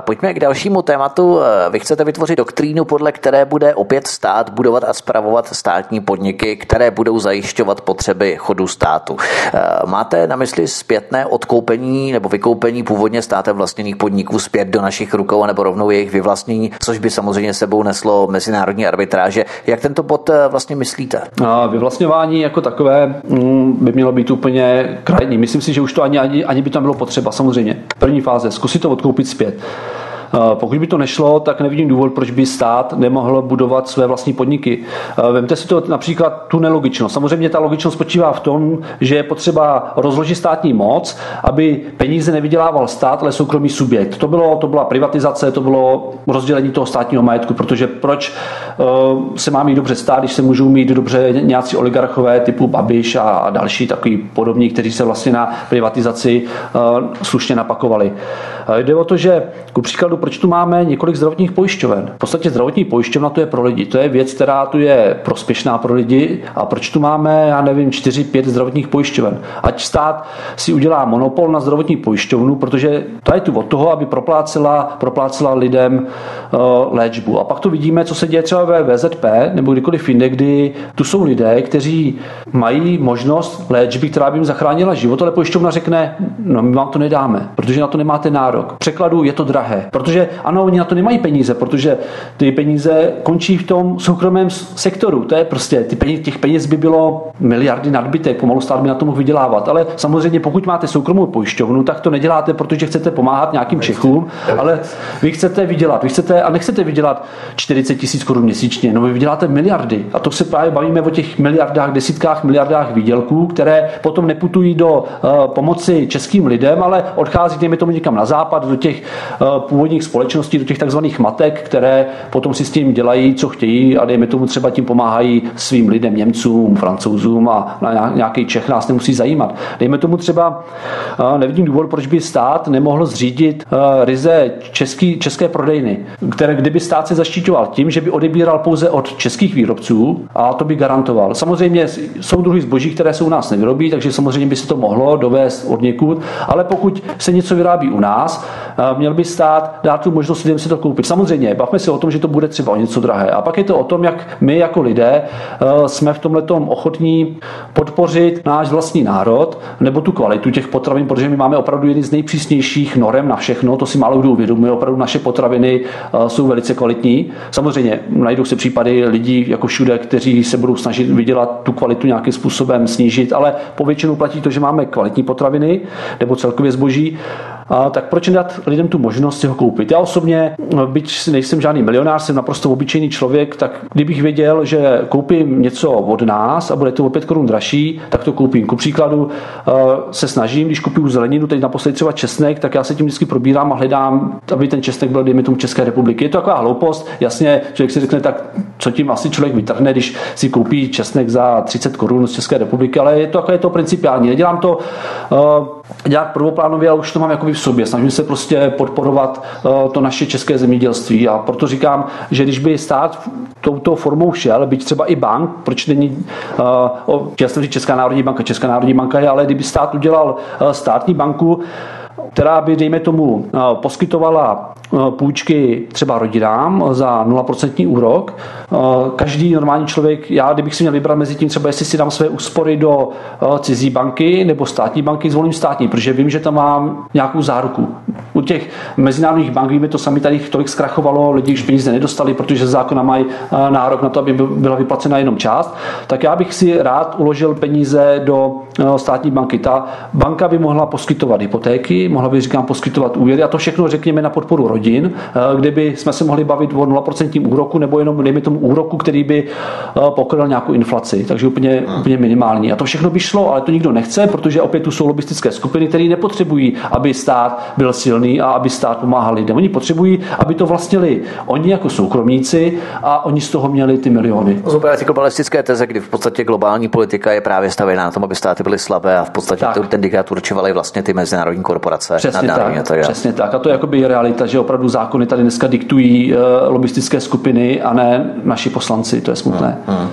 Pojďme k dalšímu tématu. Vy chcete vytvořit doktrínu, podle které bude opět stát budovat a spravovat státní podniky, které budou zajišťovat potřeby chodu státu. Máte na mysli zpětné odkoupení nebo vykoupení původně státem vlastněných podniků zpět do našich rukou nebo rovnou jejich vyvlastnění, což by samozřejmě sebou nes přineslo mezinárodní arbitráže. Jak tento bod eh, vlastně myslíte? Vyvlastňování jako takové mm, by mělo být úplně krajní. Myslím si, že už to ani, ani, ani by tam bylo potřeba, samozřejmě. První fáze, zkusit to odkoupit zpět. Pokud by to nešlo, tak nevidím důvod, proč by stát nemohl budovat své vlastní podniky. Vemte si to například tu nelogičnost. Samozřejmě ta logičnost spočívá v tom, že je potřeba rozložit státní moc, aby peníze nevydělával stát, ale soukromý subjekt. To, bylo, to byla privatizace, to bylo rozdělení toho státního majetku, protože proč eh, se má mít dobře stát, když se můžou mít dobře nějací oligarchové typu Babiš a další takový podobní, kteří se vlastně na privatizaci eh, slušně napakovali. Jde o to, že ku příkladu proč tu máme několik zdravotních pojišťoven. V podstatě zdravotní pojišťovna to je pro lidi. To je věc, která tu je prospěšná pro lidi. A proč tu máme, já nevím, 4-5 zdravotních pojišťoven? Ať stát si udělá monopol na zdravotní pojišťovnu, protože to je tu od toho, aby proplácela, proplácela lidem uh, léčbu. A pak tu vidíme, co se děje třeba ve VZP nebo kdykoliv jinde, kdy tu jsou lidé, kteří mají možnost léčby, která by jim zachránila život, ale pojišťovna řekne, no my vám to nedáme, protože na to nemáte nárok. Překladu je to drahé. Protože protože ano, oni na to nemají peníze, protože ty peníze končí v tom soukromém sektoru. To je prostě, ty peníze, těch peněz by bylo miliardy nadbytek, pomalu stát by na to mohl vydělávat. Ale samozřejmě, pokud máte soukromou pojišťovnu, tak to neděláte, protože chcete pomáhat nějakým Čechům, ale vy chcete vydělat. Vy chcete a nechcete vydělat 40 tisíc korun měsíčně, no vy vyděláte miliardy. A to se právě bavíme o těch miliardách, desítkách miliardách výdělků, které potom neputují do uh, pomoci českým lidem, ale odchází, dejme tomu někam na západ, do těch uh, původních společností, do těch takzvaných matek, které potom si s tím dělají, co chtějí a dejme tomu třeba tím pomáhají svým lidem, Němcům, Francouzům a nějaký Čech nás nemusí zajímat. Dejme tomu třeba, nevidím důvod, proč by stát nemohl zřídit ryze český, české prodejny, které kdyby stát se zaštiťoval tím, že by odebíral pouze od českých výrobců a to by garantoval. Samozřejmě jsou druhy zboží, které se u nás nevyrobí, takže samozřejmě by se to mohlo dovést od někud, ale pokud se něco vyrábí u nás, měl by stát dát tu možnost lidem si to koupit. Samozřejmě, bavme se o tom, že to bude třeba o něco drahé. A pak je to o tom, jak my jako lidé eh, jsme v tomhle ochotní podpořit náš vlastní národ nebo tu kvalitu těch potravin, protože my máme opravdu jedny z nejpřísnějších norem na všechno, to si málo kdo uvědomuje, opravdu naše potraviny eh, jsou velice kvalitní. Samozřejmě najdou se případy lidí jako všude, kteří se budou snažit vydělat tu kvalitu nějakým způsobem snížit, ale po většinu platí to, že máme kvalitní potraviny nebo celkově zboží tak proč nedat lidem tu možnost si ho koupit? Já osobně, byť nejsem žádný milionář, jsem naprosto obyčejný člověk, tak kdybych věděl, že koupím něco od nás a bude to o 5 korun dražší, tak to koupím. Ku příkladu eh, se snažím, když kupuju zeleninu, teď naposledy třeba česnek, tak já se tím vždycky probírám a hledám, aby ten česnek byl, dejme tomu České republiky. Je to taková hloupost, jasně, člověk si řekne, tak co tím asi člověk vytrhne, když si koupí česnek za 30 korun z České republiky, ale je to takové to principiální. Nedělám to uh, nějak prvoplánově, ale už to mám jakoby v sobě. Snažím se prostě podporovat uh, to naše české zemědělství. A proto říkám, že když by stát touto formou šel, byť třeba i bank, proč není, uh, já jsem říct Česká národní banka, Česká národní banka je, ale kdyby stát udělal uh, státní banku, která by, dejme tomu, poskytovala půjčky třeba rodinám za 0% úrok. Každý normální člověk, já kdybych si měl vybrat mezi tím třeba, jestli si dám své úspory do cizí banky nebo státní banky, zvolím státní, protože vím, že tam mám nějakou záruku. U těch mezinárodních bank víme to sami, tady tolik zkrachovalo, lidi už peníze nedostali, protože zákona mají nárok na to, aby byla vyplacena jenom část, tak já bych si rád uložil peníze do státní banky. Ta banka by mohla poskytovat hypotéky, mohla by, říkám, poskytovat úvěry a to všechno řekněme na podporu rodin, eh, kde by jsme se mohli bavit o 0% úroku nebo jenom, dejme tomu, úroku, který by eh, pokryl nějakou inflaci, takže úplně, hmm. úplně minimální. A to všechno by šlo, ale to nikdo nechce, protože opět tu jsou lobistické skupiny, které nepotřebují, aby stát byl silný a aby stát pomáhal lidem. Oni potřebují, aby to vlastnili oni jako soukromníci a oni z toho měli ty miliony. Zubé ty globalistické teze, kdy v podstatě globální politika je právě stavěná na tom, aby státy byly slabé a v podstatě tak. ten diktát určovaly vlastně ty mezinárodní korporace. Přesně tak, je. přesně tak. A to je jakoby realita, že opravdu zákony tady dneska diktují uh, lobistické skupiny a ne naši poslanci. To je smutné. Hmm, hmm.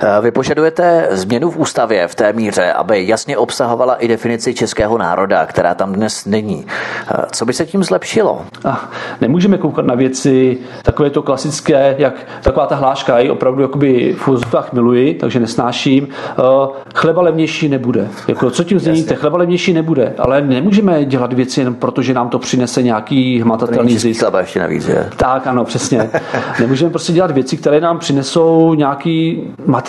Eh, vy požadujete změnu v ústavě v té míře, aby jasně obsahovala i definici českého národa, která tam dnes není. Eh, co by se tím zlepšilo? A nemůžeme koukat na věci takové to klasické, jak taková ta hláška, ji opravdu jakoby v úzkách miluji, takže nesnáším. Eh, chleba levnější nebude. Jako, co tím změníte? Chleba levnější nebude, ale nemůžeme dělat věci jen proto, že nám to přinese nějaký hmatatelný zisk. Chleba ještě navíc, je. Tak, ano, přesně. *laughs* nemůžeme prostě dělat věci, které nám přinesou nějaký materiální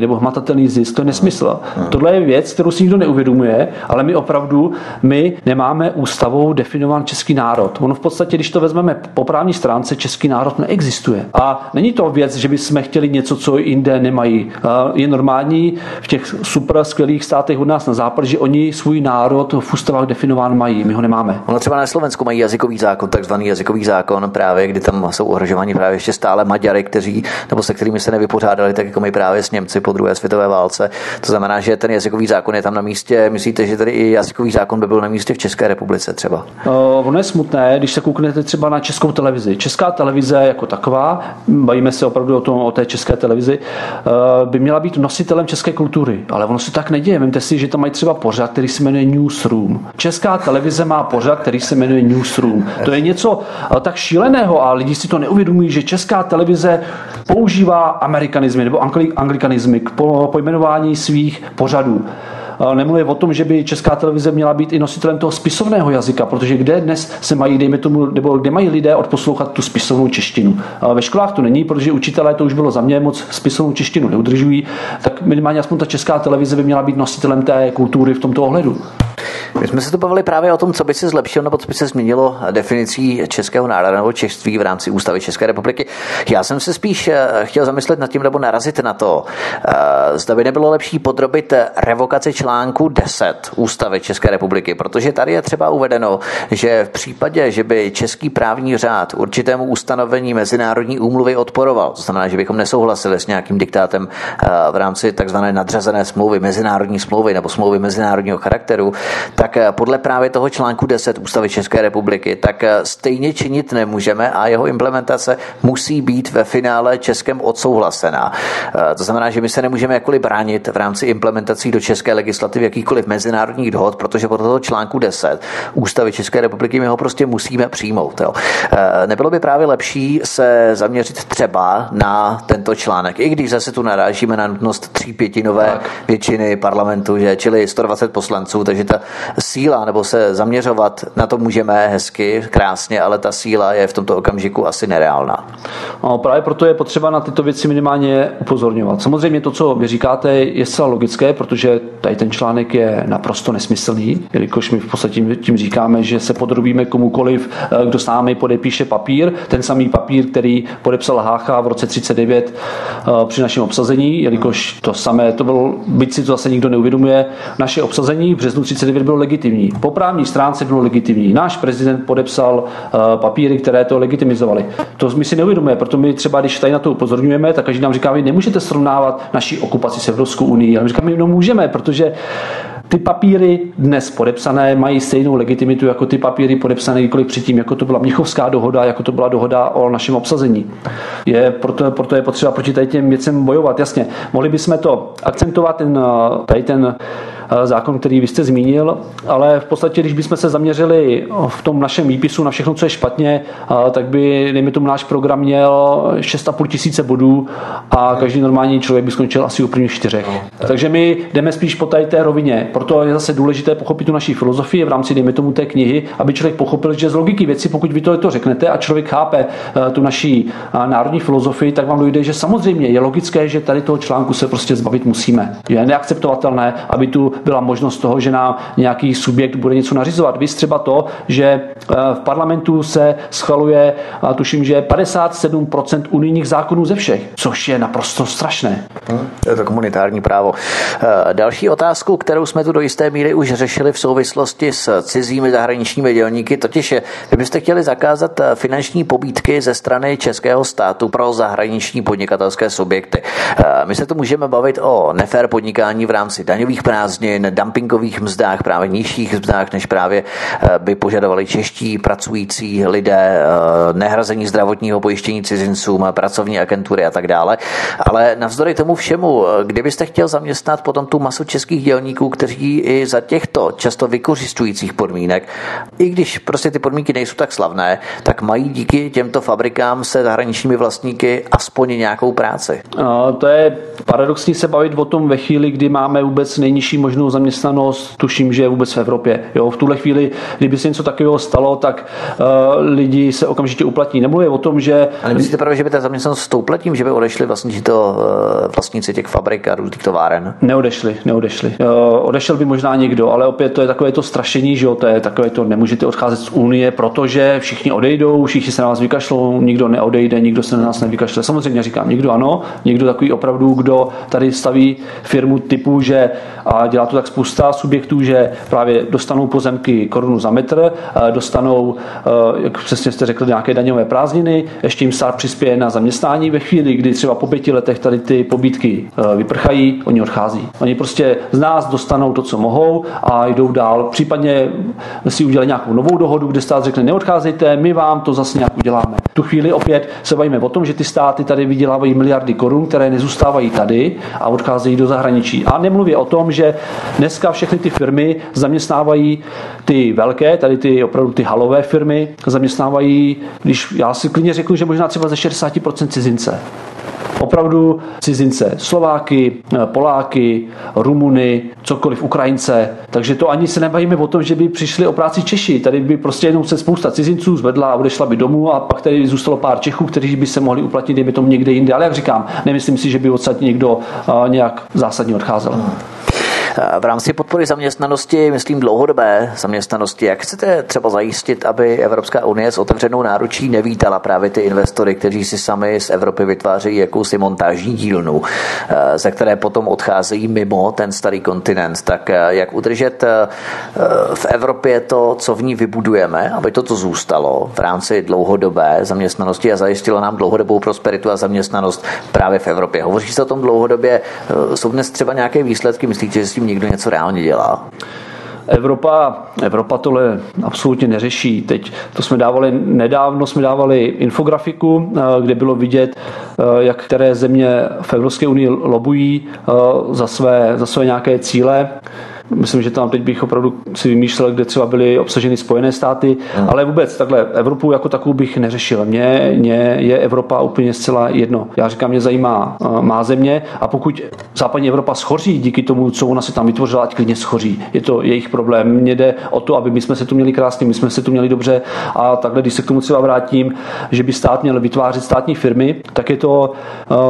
nebo hmatatelný zisk. To je nesmysl. Tohle je věc, kterou si nikdo neuvědomuje, ale my opravdu my nemáme ústavou definován český národ. Ono v podstatě, když to vezmeme po právní stránce, český národ neexistuje. A není to věc, že bychom chtěli něco, co jinde nemají. Je normální v těch super skvělých státech od nás na západ, že oni svůj národ v ústavách definován mají. My ho nemáme. Ono třeba na Slovensku mají jazykový zákon, takzvaný jazykový zákon, právě kdy tam jsou ohrožováni právě ještě stále Maďary, kteří, nebo se kterými se nevypořádali, tak jako my právě s Němci po druhé světové válce. To znamená, že ten jazykový zákon je tam na místě. Myslíte, že tady i jazykový zákon by byl na místě v České republice třeba? Uh, ono je smutné, když se kouknete třeba na českou televizi. Česká televize jako taková, bavíme se opravdu o, tom, o té české televizi, uh, by měla být nositelem české kultury. Ale ono se tak neděje. Vemte si, že tam mají třeba pořad, který se jmenuje Newsroom. Česká televize má pořad, který se jmenuje Newsroom. To je něco uh, tak šíleného a lidi si to neuvědomují, že česká televize používá amerikanizmy nebo anglikanizmy k pojmenování svých pořadů. Nemluvím o tom, že by česká televize měla být i nositelem toho spisovného jazyka, protože kde dnes se mají, dejme tomu, nebo kde mají lidé odposlouchat tu spisovnou češtinu. Ve školách to není, protože učitelé to už bylo za mě moc spisovnou češtinu neudržují, tak minimálně aspoň ta česká televize by měla být nositelem té kultury v tomto ohledu. My jsme se to bavili právě o tom, co by se zlepšilo nebo co by se změnilo definicí českého národa nebo češství v rámci ústavy České republiky. Já jsem se spíš eh, chtěl zamyslet nad tím nebo narazit na to, eh, zda by nebylo lepší podrobit revokaci článku 10 ústavy České republiky, protože tady je třeba uvedeno, že v případě, že by český právní řád určitému ustanovení mezinárodní úmluvy odporoval, to znamená, že bychom nesouhlasili s nějakým diktátem eh, v rámci takzvané nadřazené smlouvy, mezinárodní smlouvy nebo smlouvy mezinárodního charakteru, tak eh, podle právě toho článku 10 Ústavy České republiky, tak eh, stejně činit nemůžeme a jeho implementace musí být ve finále Českem odsouhlasená. To znamená, že my se nemůžeme jakkoliv bránit v rámci implementací do české legislativy jakýchkoliv mezinárodních dohod, protože podle toho článku 10 Ústavy České republiky my ho prostě musíme přijmout. Jo. Nebylo by právě lepší se zaměřit třeba na tento článek, i když zase tu narážíme na nutnost tří pětinové většiny parlamentu, že, čili 120 poslanců, takže ta síla nebo se zaměřovat na to můžeme hezky, krásně, ale ta síla je v tomto okamžiku asi nereálná. No, právě proto je potřeba na tyto věci minimálně upozorňovat. Samozřejmě to, co vy říkáte, je zcela logické, protože tady ten článek je naprosto nesmyslný, jelikož my v podstatě tím říkáme, že se podrobíme komukoliv, eh, kdo s námi podepíše papír, ten samý papír, který podepsal Hácha v roce 39 eh, při našem obsazení, jelikož to samé, to bylo, byť si to zase nikdo neuvědomuje, naše obsazení v březnu 39 bylo legitimní. Po právní stránce bylo legitimní. Náš prezident podepsal eh, papíry, které to legitimizovaly. To my si neuvědomujeme, proto my třeba, když tady na to upozorňujeme, tak každý nám říká, vy nemůžete srovnávat naší okupaci s Evropskou unii. A my říkáme, no můžeme, protože ty papíry dnes podepsané mají stejnou legitimitu jako ty papíry podepsané kdykoliv předtím, jako to byla Mnichovská dohoda, jako to byla dohoda o našem obsazení. Je, proto, proto je potřeba proti těm věcem bojovat. Jasně, mohli bychom to akcentovat, ten, tady ten Eh, zákon, který vy jste zmínil, ale v podstatě, když bychom se zaměřili v tom našem výpisu na všechno, co je špatně, eh, tak by, dejme tomu, náš program měl 6,5 tisíce bodů a každý normální člověk by skončil asi u prvních čtyřech. No, Takže my jdeme spíš po tady té rovině. Proto je zase důležité pochopit tu naší filozofii v rámci, dejme tomu, té knihy, aby člověk pochopil, že z logiky věci, pokud vy to, to řeknete a člověk chápe eh, tu naší národní filozofii, tak vám dojde, že samozřejmě je logické, že tady toho článku se prostě zbavit musíme. Je neakceptovatelné, aby tu byla možnost toho, že nám nějaký subjekt bude něco nařizovat. Vy třeba to, že eh, v parlamentu se schvaluje, tuším, že 57% unijních zákonů ze všech, což je naprosto strašné. Hmm, je to komunitární právo. Eh, další otázku, kterou jsme tu do jisté míry už řešili v souvislosti s cizími zahraničními dělníky, totiž je, vy byste chtěli zakázat eh, finanční pobídky ze strany českého státu pro zahraniční podnikatelské subjekty. My se tu můžeme bavit o nefér podnikání v rámci daňových prázdnin, na dumpingových mzdách, právě nižších mzdách, než právě eh, by požadovali čeští pracující lidé, eh, nehrazení zdravotního pojištění cizincům, pracovní agentury a tak dále. Ale navzdory tomu všemu, eh, kdybyste chtěl zaměstnat potom tu masu českých dělníků, kteří i za těchto často vykořistujících podmínek, i když prostě ty podmínky nejsou tak slavné, tak mají díky těmto fabrikám se zahraničními vlastníky aspoň nějakou práci. No, to je paradoxní se bavit o tom ve chvíli, kdy máme vůbec nejnižší možnou zaměstnanost, tuším, že je vůbec v Evropě. Jo, v tuhle chvíli, kdyby se něco takového stalo, tak uh, lidi se okamžitě uplatní. Nemluví o tom, že... Ale myslíte právě, že by ta zaměstnanost stoupla tím, že by odešli vlastně to uh, vlastníci těch fabrik a různých továren? Neodešli, neodešli. Uh, odešel by možná někdo, ale opět to je takové to strašení, že jo, to je takové to, nemůžete odcházet z Unie, protože všichni odejdou, všichni se na vás vykašlou, nikdo neodejde, nikdo se na nás nevykašle. Samozřejmě říkám, někdo ano, někdo takový opravdu, kdo tady staví firmu typu, že a dělá to tak spousta subjektů, že právě dostanou pozemky korunu za metr, dostanou, eh, jak přesně jste řekli, nějaké daňové prázdniny, ještě jim stát přispěje na zaměstnání ve chvíli, kdy třeba po pěti letech tady ty pobídky eh, vyprchají, oni odchází. Oni prostě z nás dostanou to, co mohou a jdou dál. Případně si udělají nějakou novou dohodu, kde stát řekne, neodcházejte, my vám to zase nějak uděláme. Tu chvíli opět se bavíme o tom, že ty státy tady vydělávají miliardy korun, které nezůstávají tady a odcházejí do zahraničí. A nemluvě o tom, že dneska všechny ty firmy zaměstnávají ty velké, tady ty opravdu ty halové firmy, zaměstnávají, když já si klidně řeknu, že možná třeba ze 60% cizince opravdu cizince, Slováky, Poláky, Rumuny, cokoliv, Ukrajince. Takže to ani se nebavíme o tom, že by přišli o práci Češi. Tady by prostě jenom se spousta cizinců zvedla a odešla by domů a pak tady zůstalo pár Čechů, kteří by se mohli uplatnit, kdyby tomu někde jinde. Ale jak říkám, nemyslím si, že by odsaď někdo nějak zásadně odcházel. V rámci podpory zaměstnanosti, myslím dlouhodobé zaměstnanosti, jak chcete třeba zajistit, aby Evropská unie s otevřenou náručí nevítala právě ty investory, kteří si sami z Evropy vytvářejí jakousi montážní dílnu, eh, ze které potom odcházejí mimo ten starý kontinent. Tak eh, jak udržet eh, v Evropě to, co v ní vybudujeme, aby toto zůstalo v rámci dlouhodobé zaměstnanosti a zajistilo nám dlouhodobou prosperitu a zaměstnanost právě v Evropě. Hovoří se o tom dlouhodobě. Jsou dnes třeba nějaké výsledky? Myslíte, že s tím někdo něco reálně dělá? Evropa, Evropa tohle absolutně neřeší. Teď to jsme dávali, nedávno jsme dávali infografiku, eh, kde bylo vidět, eh, jak které země v Evropské unii lobují eh, za své, za své nějaké cíle. Myslím, že tam teď bych opravdu si vymýšlel, kde třeba byly obsaženy Spojené státy, hmm. ale vůbec takhle Evropu jako takovou bych neřešil. Mně, mě je Evropa úplně zcela jedno. Já říkám, mě zajímá uh, má země a pokud západní Evropa schoří díky tomu, co ona si tam vytvořila, ať klidně schoří. Je to jejich problém. Mně jde o to, aby my jsme se tu měli krásně, my jsme se tu měli dobře a takhle, když se k tomu třeba vrátím, že by stát měl vytvářet státní firmy, tak je to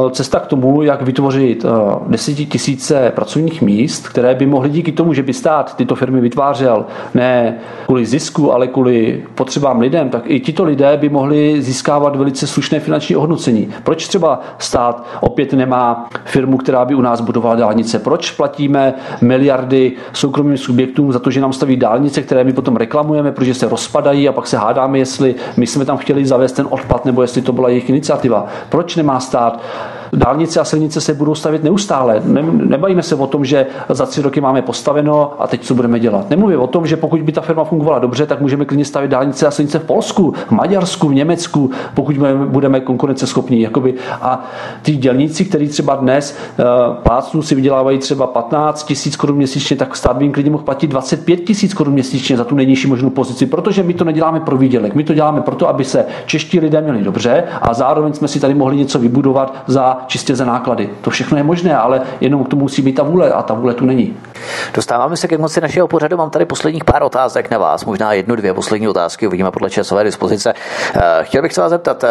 uh, cesta k tomu, jak vytvořit uh, desetitisíce pracovních míst, které by mohly díky tomu, že by stát tyto firmy vytvářel ne kvůli zisku, ale kvůli potřebám lidem, tak i tito lidé by mohli získávat velice slušné finanční ohodnocení. Proč třeba stát opět nemá firmu, která by u nás budovala dálnice? Proč platíme miliardy soukromým subjektům za to, že nám staví dálnice, které my potom reklamujeme, protože se rozpadají a pak se hádáme, jestli my jsme tam chtěli zavést ten odpad nebo jestli to byla jejich iniciativa. Proč nemá stát Dálnice a silnice se budou stavět neustále. Ne, nebavíme se o tom, že za tři roky máme postaveno a teď co budeme dělat. Nemluvím o tom, že pokud by ta firma fungovala dobře, tak můžeme klidně stavět dálnice a silnice v Polsku, v Maďarsku, v Německu, pokud budeme konkurenceschopní. Jakoby. A ty dělníci, kteří třeba dnes uh, plácnu si vydělávají třeba 15 tisíc korun měsíčně, tak stát by jim klidně mohl platit 25 tisíc korun měsíčně za tu nejnižší možnou pozici, protože my to neděláme pro výdělek. My to děláme proto, aby se čeští lidé měli dobře a zároveň jsme si tady mohli něco vybudovat za čistě za náklady. To všechno je možné, ale jenom k tomu musí být ta vůle a ta vůle tu není. Dostáváme se ke konci našeho pořadu. Mám tady posledních pár otázek na vás, možná jednu, dvě poslední otázky, uvidíme podle časové dispozice. Eh, chtěl bych se vás zeptat, eh,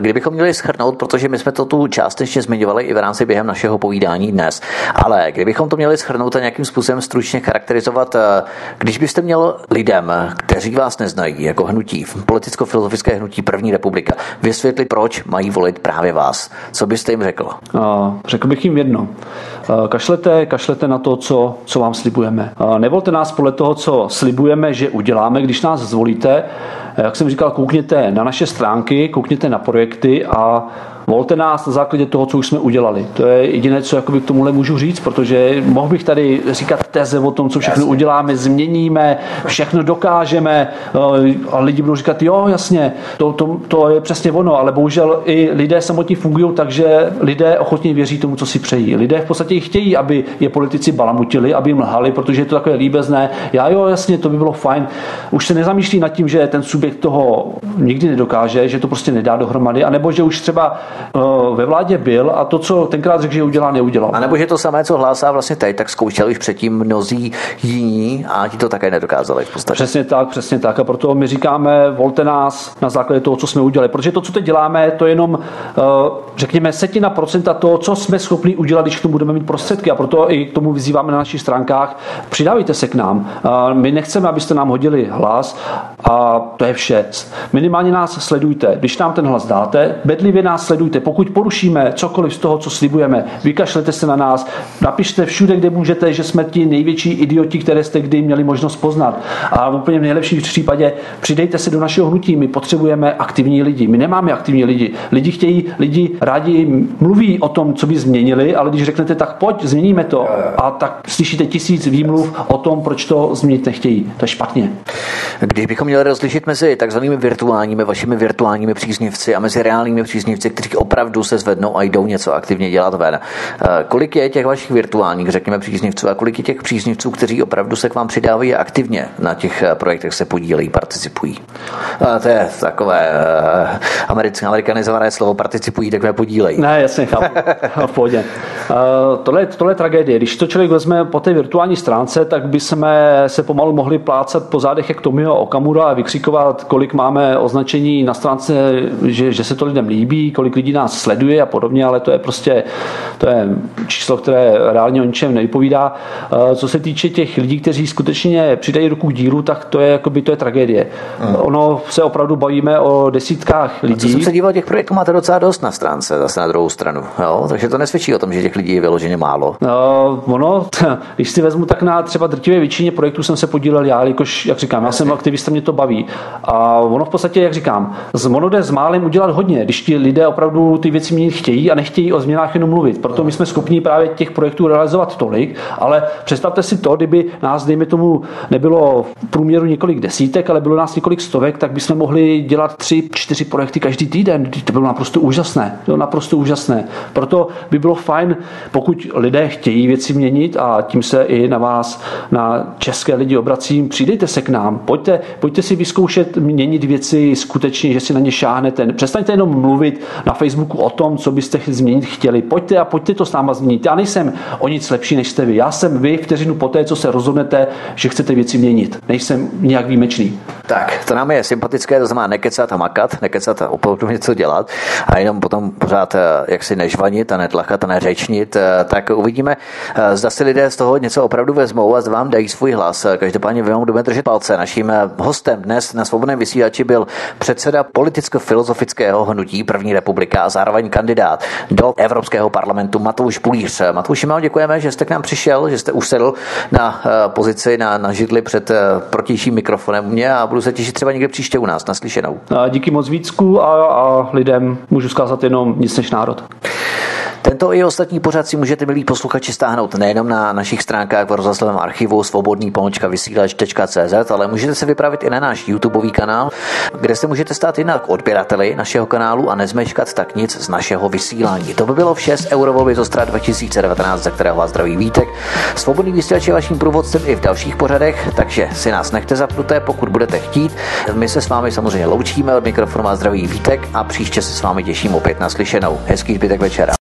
kdybychom měli schrnout, protože my jsme to tu částečně zmiňovali i v rámci během našeho povídání dnes, ale kdybychom to měli schrnout a nějakým způsobem stručně charakterizovat, eh, když byste měl lidem, kteří vás neznají, jako hnutí, politicko-filozofické hnutí První republika, vysvětlit, proč mají volit právě vás, co byste jim řekl? Řekl bych jim jedno. Kašlete, kašlete na to, co, co vám slibujeme. Nevolte nás podle toho, co slibujeme, že uděláme, když nás zvolíte. Jak jsem říkal, koukněte na naše stránky, koukněte na projekty a Volte nás na základě toho, co už jsme udělali. To je jediné, co jakoby k tomuhle můžu říct, protože mohl bych tady říkat teze o tom, co všechno jasně. uděláme, změníme, všechno dokážeme eh, a lidi budou říkat, jo, jasně, to, to, to je přesně ono, ale bohužel i lidé samotní fungují tak, že lidé ochotně věří tomu, co si přejí. Lidé v podstatě chtějí, aby je politici balamutili, aby jim lhali, protože je to takové líbezné. Já jo, jasně, to by bylo fajn. Už se nezamýšlí nad tím, že ten subjekt toho nikdy nedokáže, že to prostě nedá dohromady, anebo že už třeba ve vládě byl a to, co tenkrát řekl, že udělá, neudělal. A nebo že to samé, co hlásá vlastně teď, tak zkoušeli už předtím mnozí jiní a ti to také nedokázali v podstatě. Přesně tak, přesně tak. A proto my říkáme, volte nás na základě toho, co jsme udělali. Protože to, co teď děláme, to je jenom, eh, řekněme, setina procenta toho, co jsme schopni udělat, když k tomu budeme mít prostředky. A proto i k tomu vyzýváme na našich stránkách. Přidávejte se k nám. Eh, my nechceme, abyste nám hodili hlas a to je vše. Minimálně nás sledujte. Když nám ten hlas dáte, bedlivě nás sledujte sledujte. Pokud porušíme cokoliv z toho, co slibujeme, vykašlete se na nás, napište všude, kde můžete, že jsme ti největší idioti, které jste kdy měli možnost poznat. A v úplně nejlepším případě přidejte se do našeho hnutí. My potřebujeme aktivní lidi. My nemáme aktivní lidi. Lidi chtějí, lidi rádi mluví o tom, co by změnili, ale když řeknete, tak pojď, změníme to. A tak slyšíte tisíc výmluv o tom, proč to změnit nechtějí. To je špatně. Když bychom měli rozlišit mezi takzvanými virtuálními, vašimi virtuálními příznivci a mezi reálnými příznivci, kteří opravdu se zvednou a jdou něco aktivně dělat ven. Eh, kolik je těch vašich virtuálních, řekněme, příznivců a kolik je těch příznivců, kteří opravdu se k vám přidávají aktivně na těch eh, projektech se podílejí, participují? A to je takové americké, amerikanizované slovo participují, takové podílejí. Ne, jasně, chápu. *laughs* v pohodě. Tohle, tohle je tragédie. Když to člověk vezme po té virtuální stránce, tak by jsme se pomalu mohli plácat po zádech jak Tomio Okamura a vykřikovat, kolik máme označení na stránce, že, že se to lidem líbí, kolik lidí nás sleduje a podobně, ale to je prostě to je číslo, které reálně o ničem nevypovídá. Eh, co se týče těch lidí, kteří skutečně přidají ruku k dílu, tak to je, jakoby, to je tragédie. Hmm. Ono se opravdu bavíme o desítkách lidí. A co jsem se díval, těch projektů máte docela dost na stránce, zase na druhou stranu. Jo? Takže to nesvědčí o tom, že těch lidí je vyloženě málo. No, ono, *laughs* když si vezmu, tak na třeba drtivé většině projektů jsem se podílel já, jakož, jak říkám, já jsem aktivista, mě to baví. A ono v podstatě, jak říkám, z monode s málem udělat hodně, když ti lidé opravdu opravdu ty věci měnit chtějí a nechtějí o změnách jenom mluvit. Proto my jsme schopni právě těch projektů realizovat tolik, ale představte si to, kdyby nás, dejme tomu, nebylo v průměru několik desítek, ale bylo nás několik stovek, tak bychom mohli dělat tři, čtyři projekty každý týden. To bylo naprosto úžasné. To bylo naprosto úžasné. Proto by bylo fajn pokud lidé chtějí věci měnit a tím se i na vás, na české lidi obracím, přidejte se k nám, pojďte, pojďte si vyzkoušet měnit věci skutečně, že si na ně šáhnete. Přestaňte jenom mluvit na Facebooku o tom, co byste změnit chtěli. Pojďte a pojďte to s náma změnit. Já nejsem o nic lepší než jste vy. Já jsem vy vteřinu poté, co se rozhodnete, že chcete věci měnit. Nejsem nějak výjimečný. Tak, to nám je sympatické, to znamená nekecat a makat, nekecat a opravdu něco dělat a jenom potom pořád eh, jak si nežvanit a netlachat a neřečnit, eh, tak uvidíme, eh, zda si lidé z toho něco opravdu vezmou a zda vám dají svůj hlas. Každopádně vám budeme držet palce. Naším hostem dnes na svobodném vysílači byl předseda politicko-filozofického hnutí První republika a zároveň kandidát do Evropského parlamentu Matouš Pulíř. Matouši, vám děkujeme, že jste k nám přišel, že jste usedl na pozici, na, na židli před protějším mikrofonem mě a budu se těšit třeba někde příště u nás naslyšenou. Díky moc Vícku a, a lidem můžu zkázat jenom nic než národ. Tento i ostatní pořad si můžete, milí posluchači, stáhnout nejenom na našich stránkách v rozhlasovém archivu svobodný vysílač.cz, ale můžete se vypravit i na náš YouTubeový kanál, kde se můžete stát jinak odběrateli našeho kanálu a nezmeškat tak nic z našeho vysílání. To by bylo vše z Eurovolby z Ostra 2019, za kterého vás zdraví Vítek. Svobodný vysílač je vaším průvodcem i v dalších pořadech, takže si nás nechte zapnuté, pokud budete chtít. My se s vámi samozřejmě loučíme, od mikrofonu má zdraví Vítek a příště se s vámi těším opět na slyšenou. Hezký zbytek večera.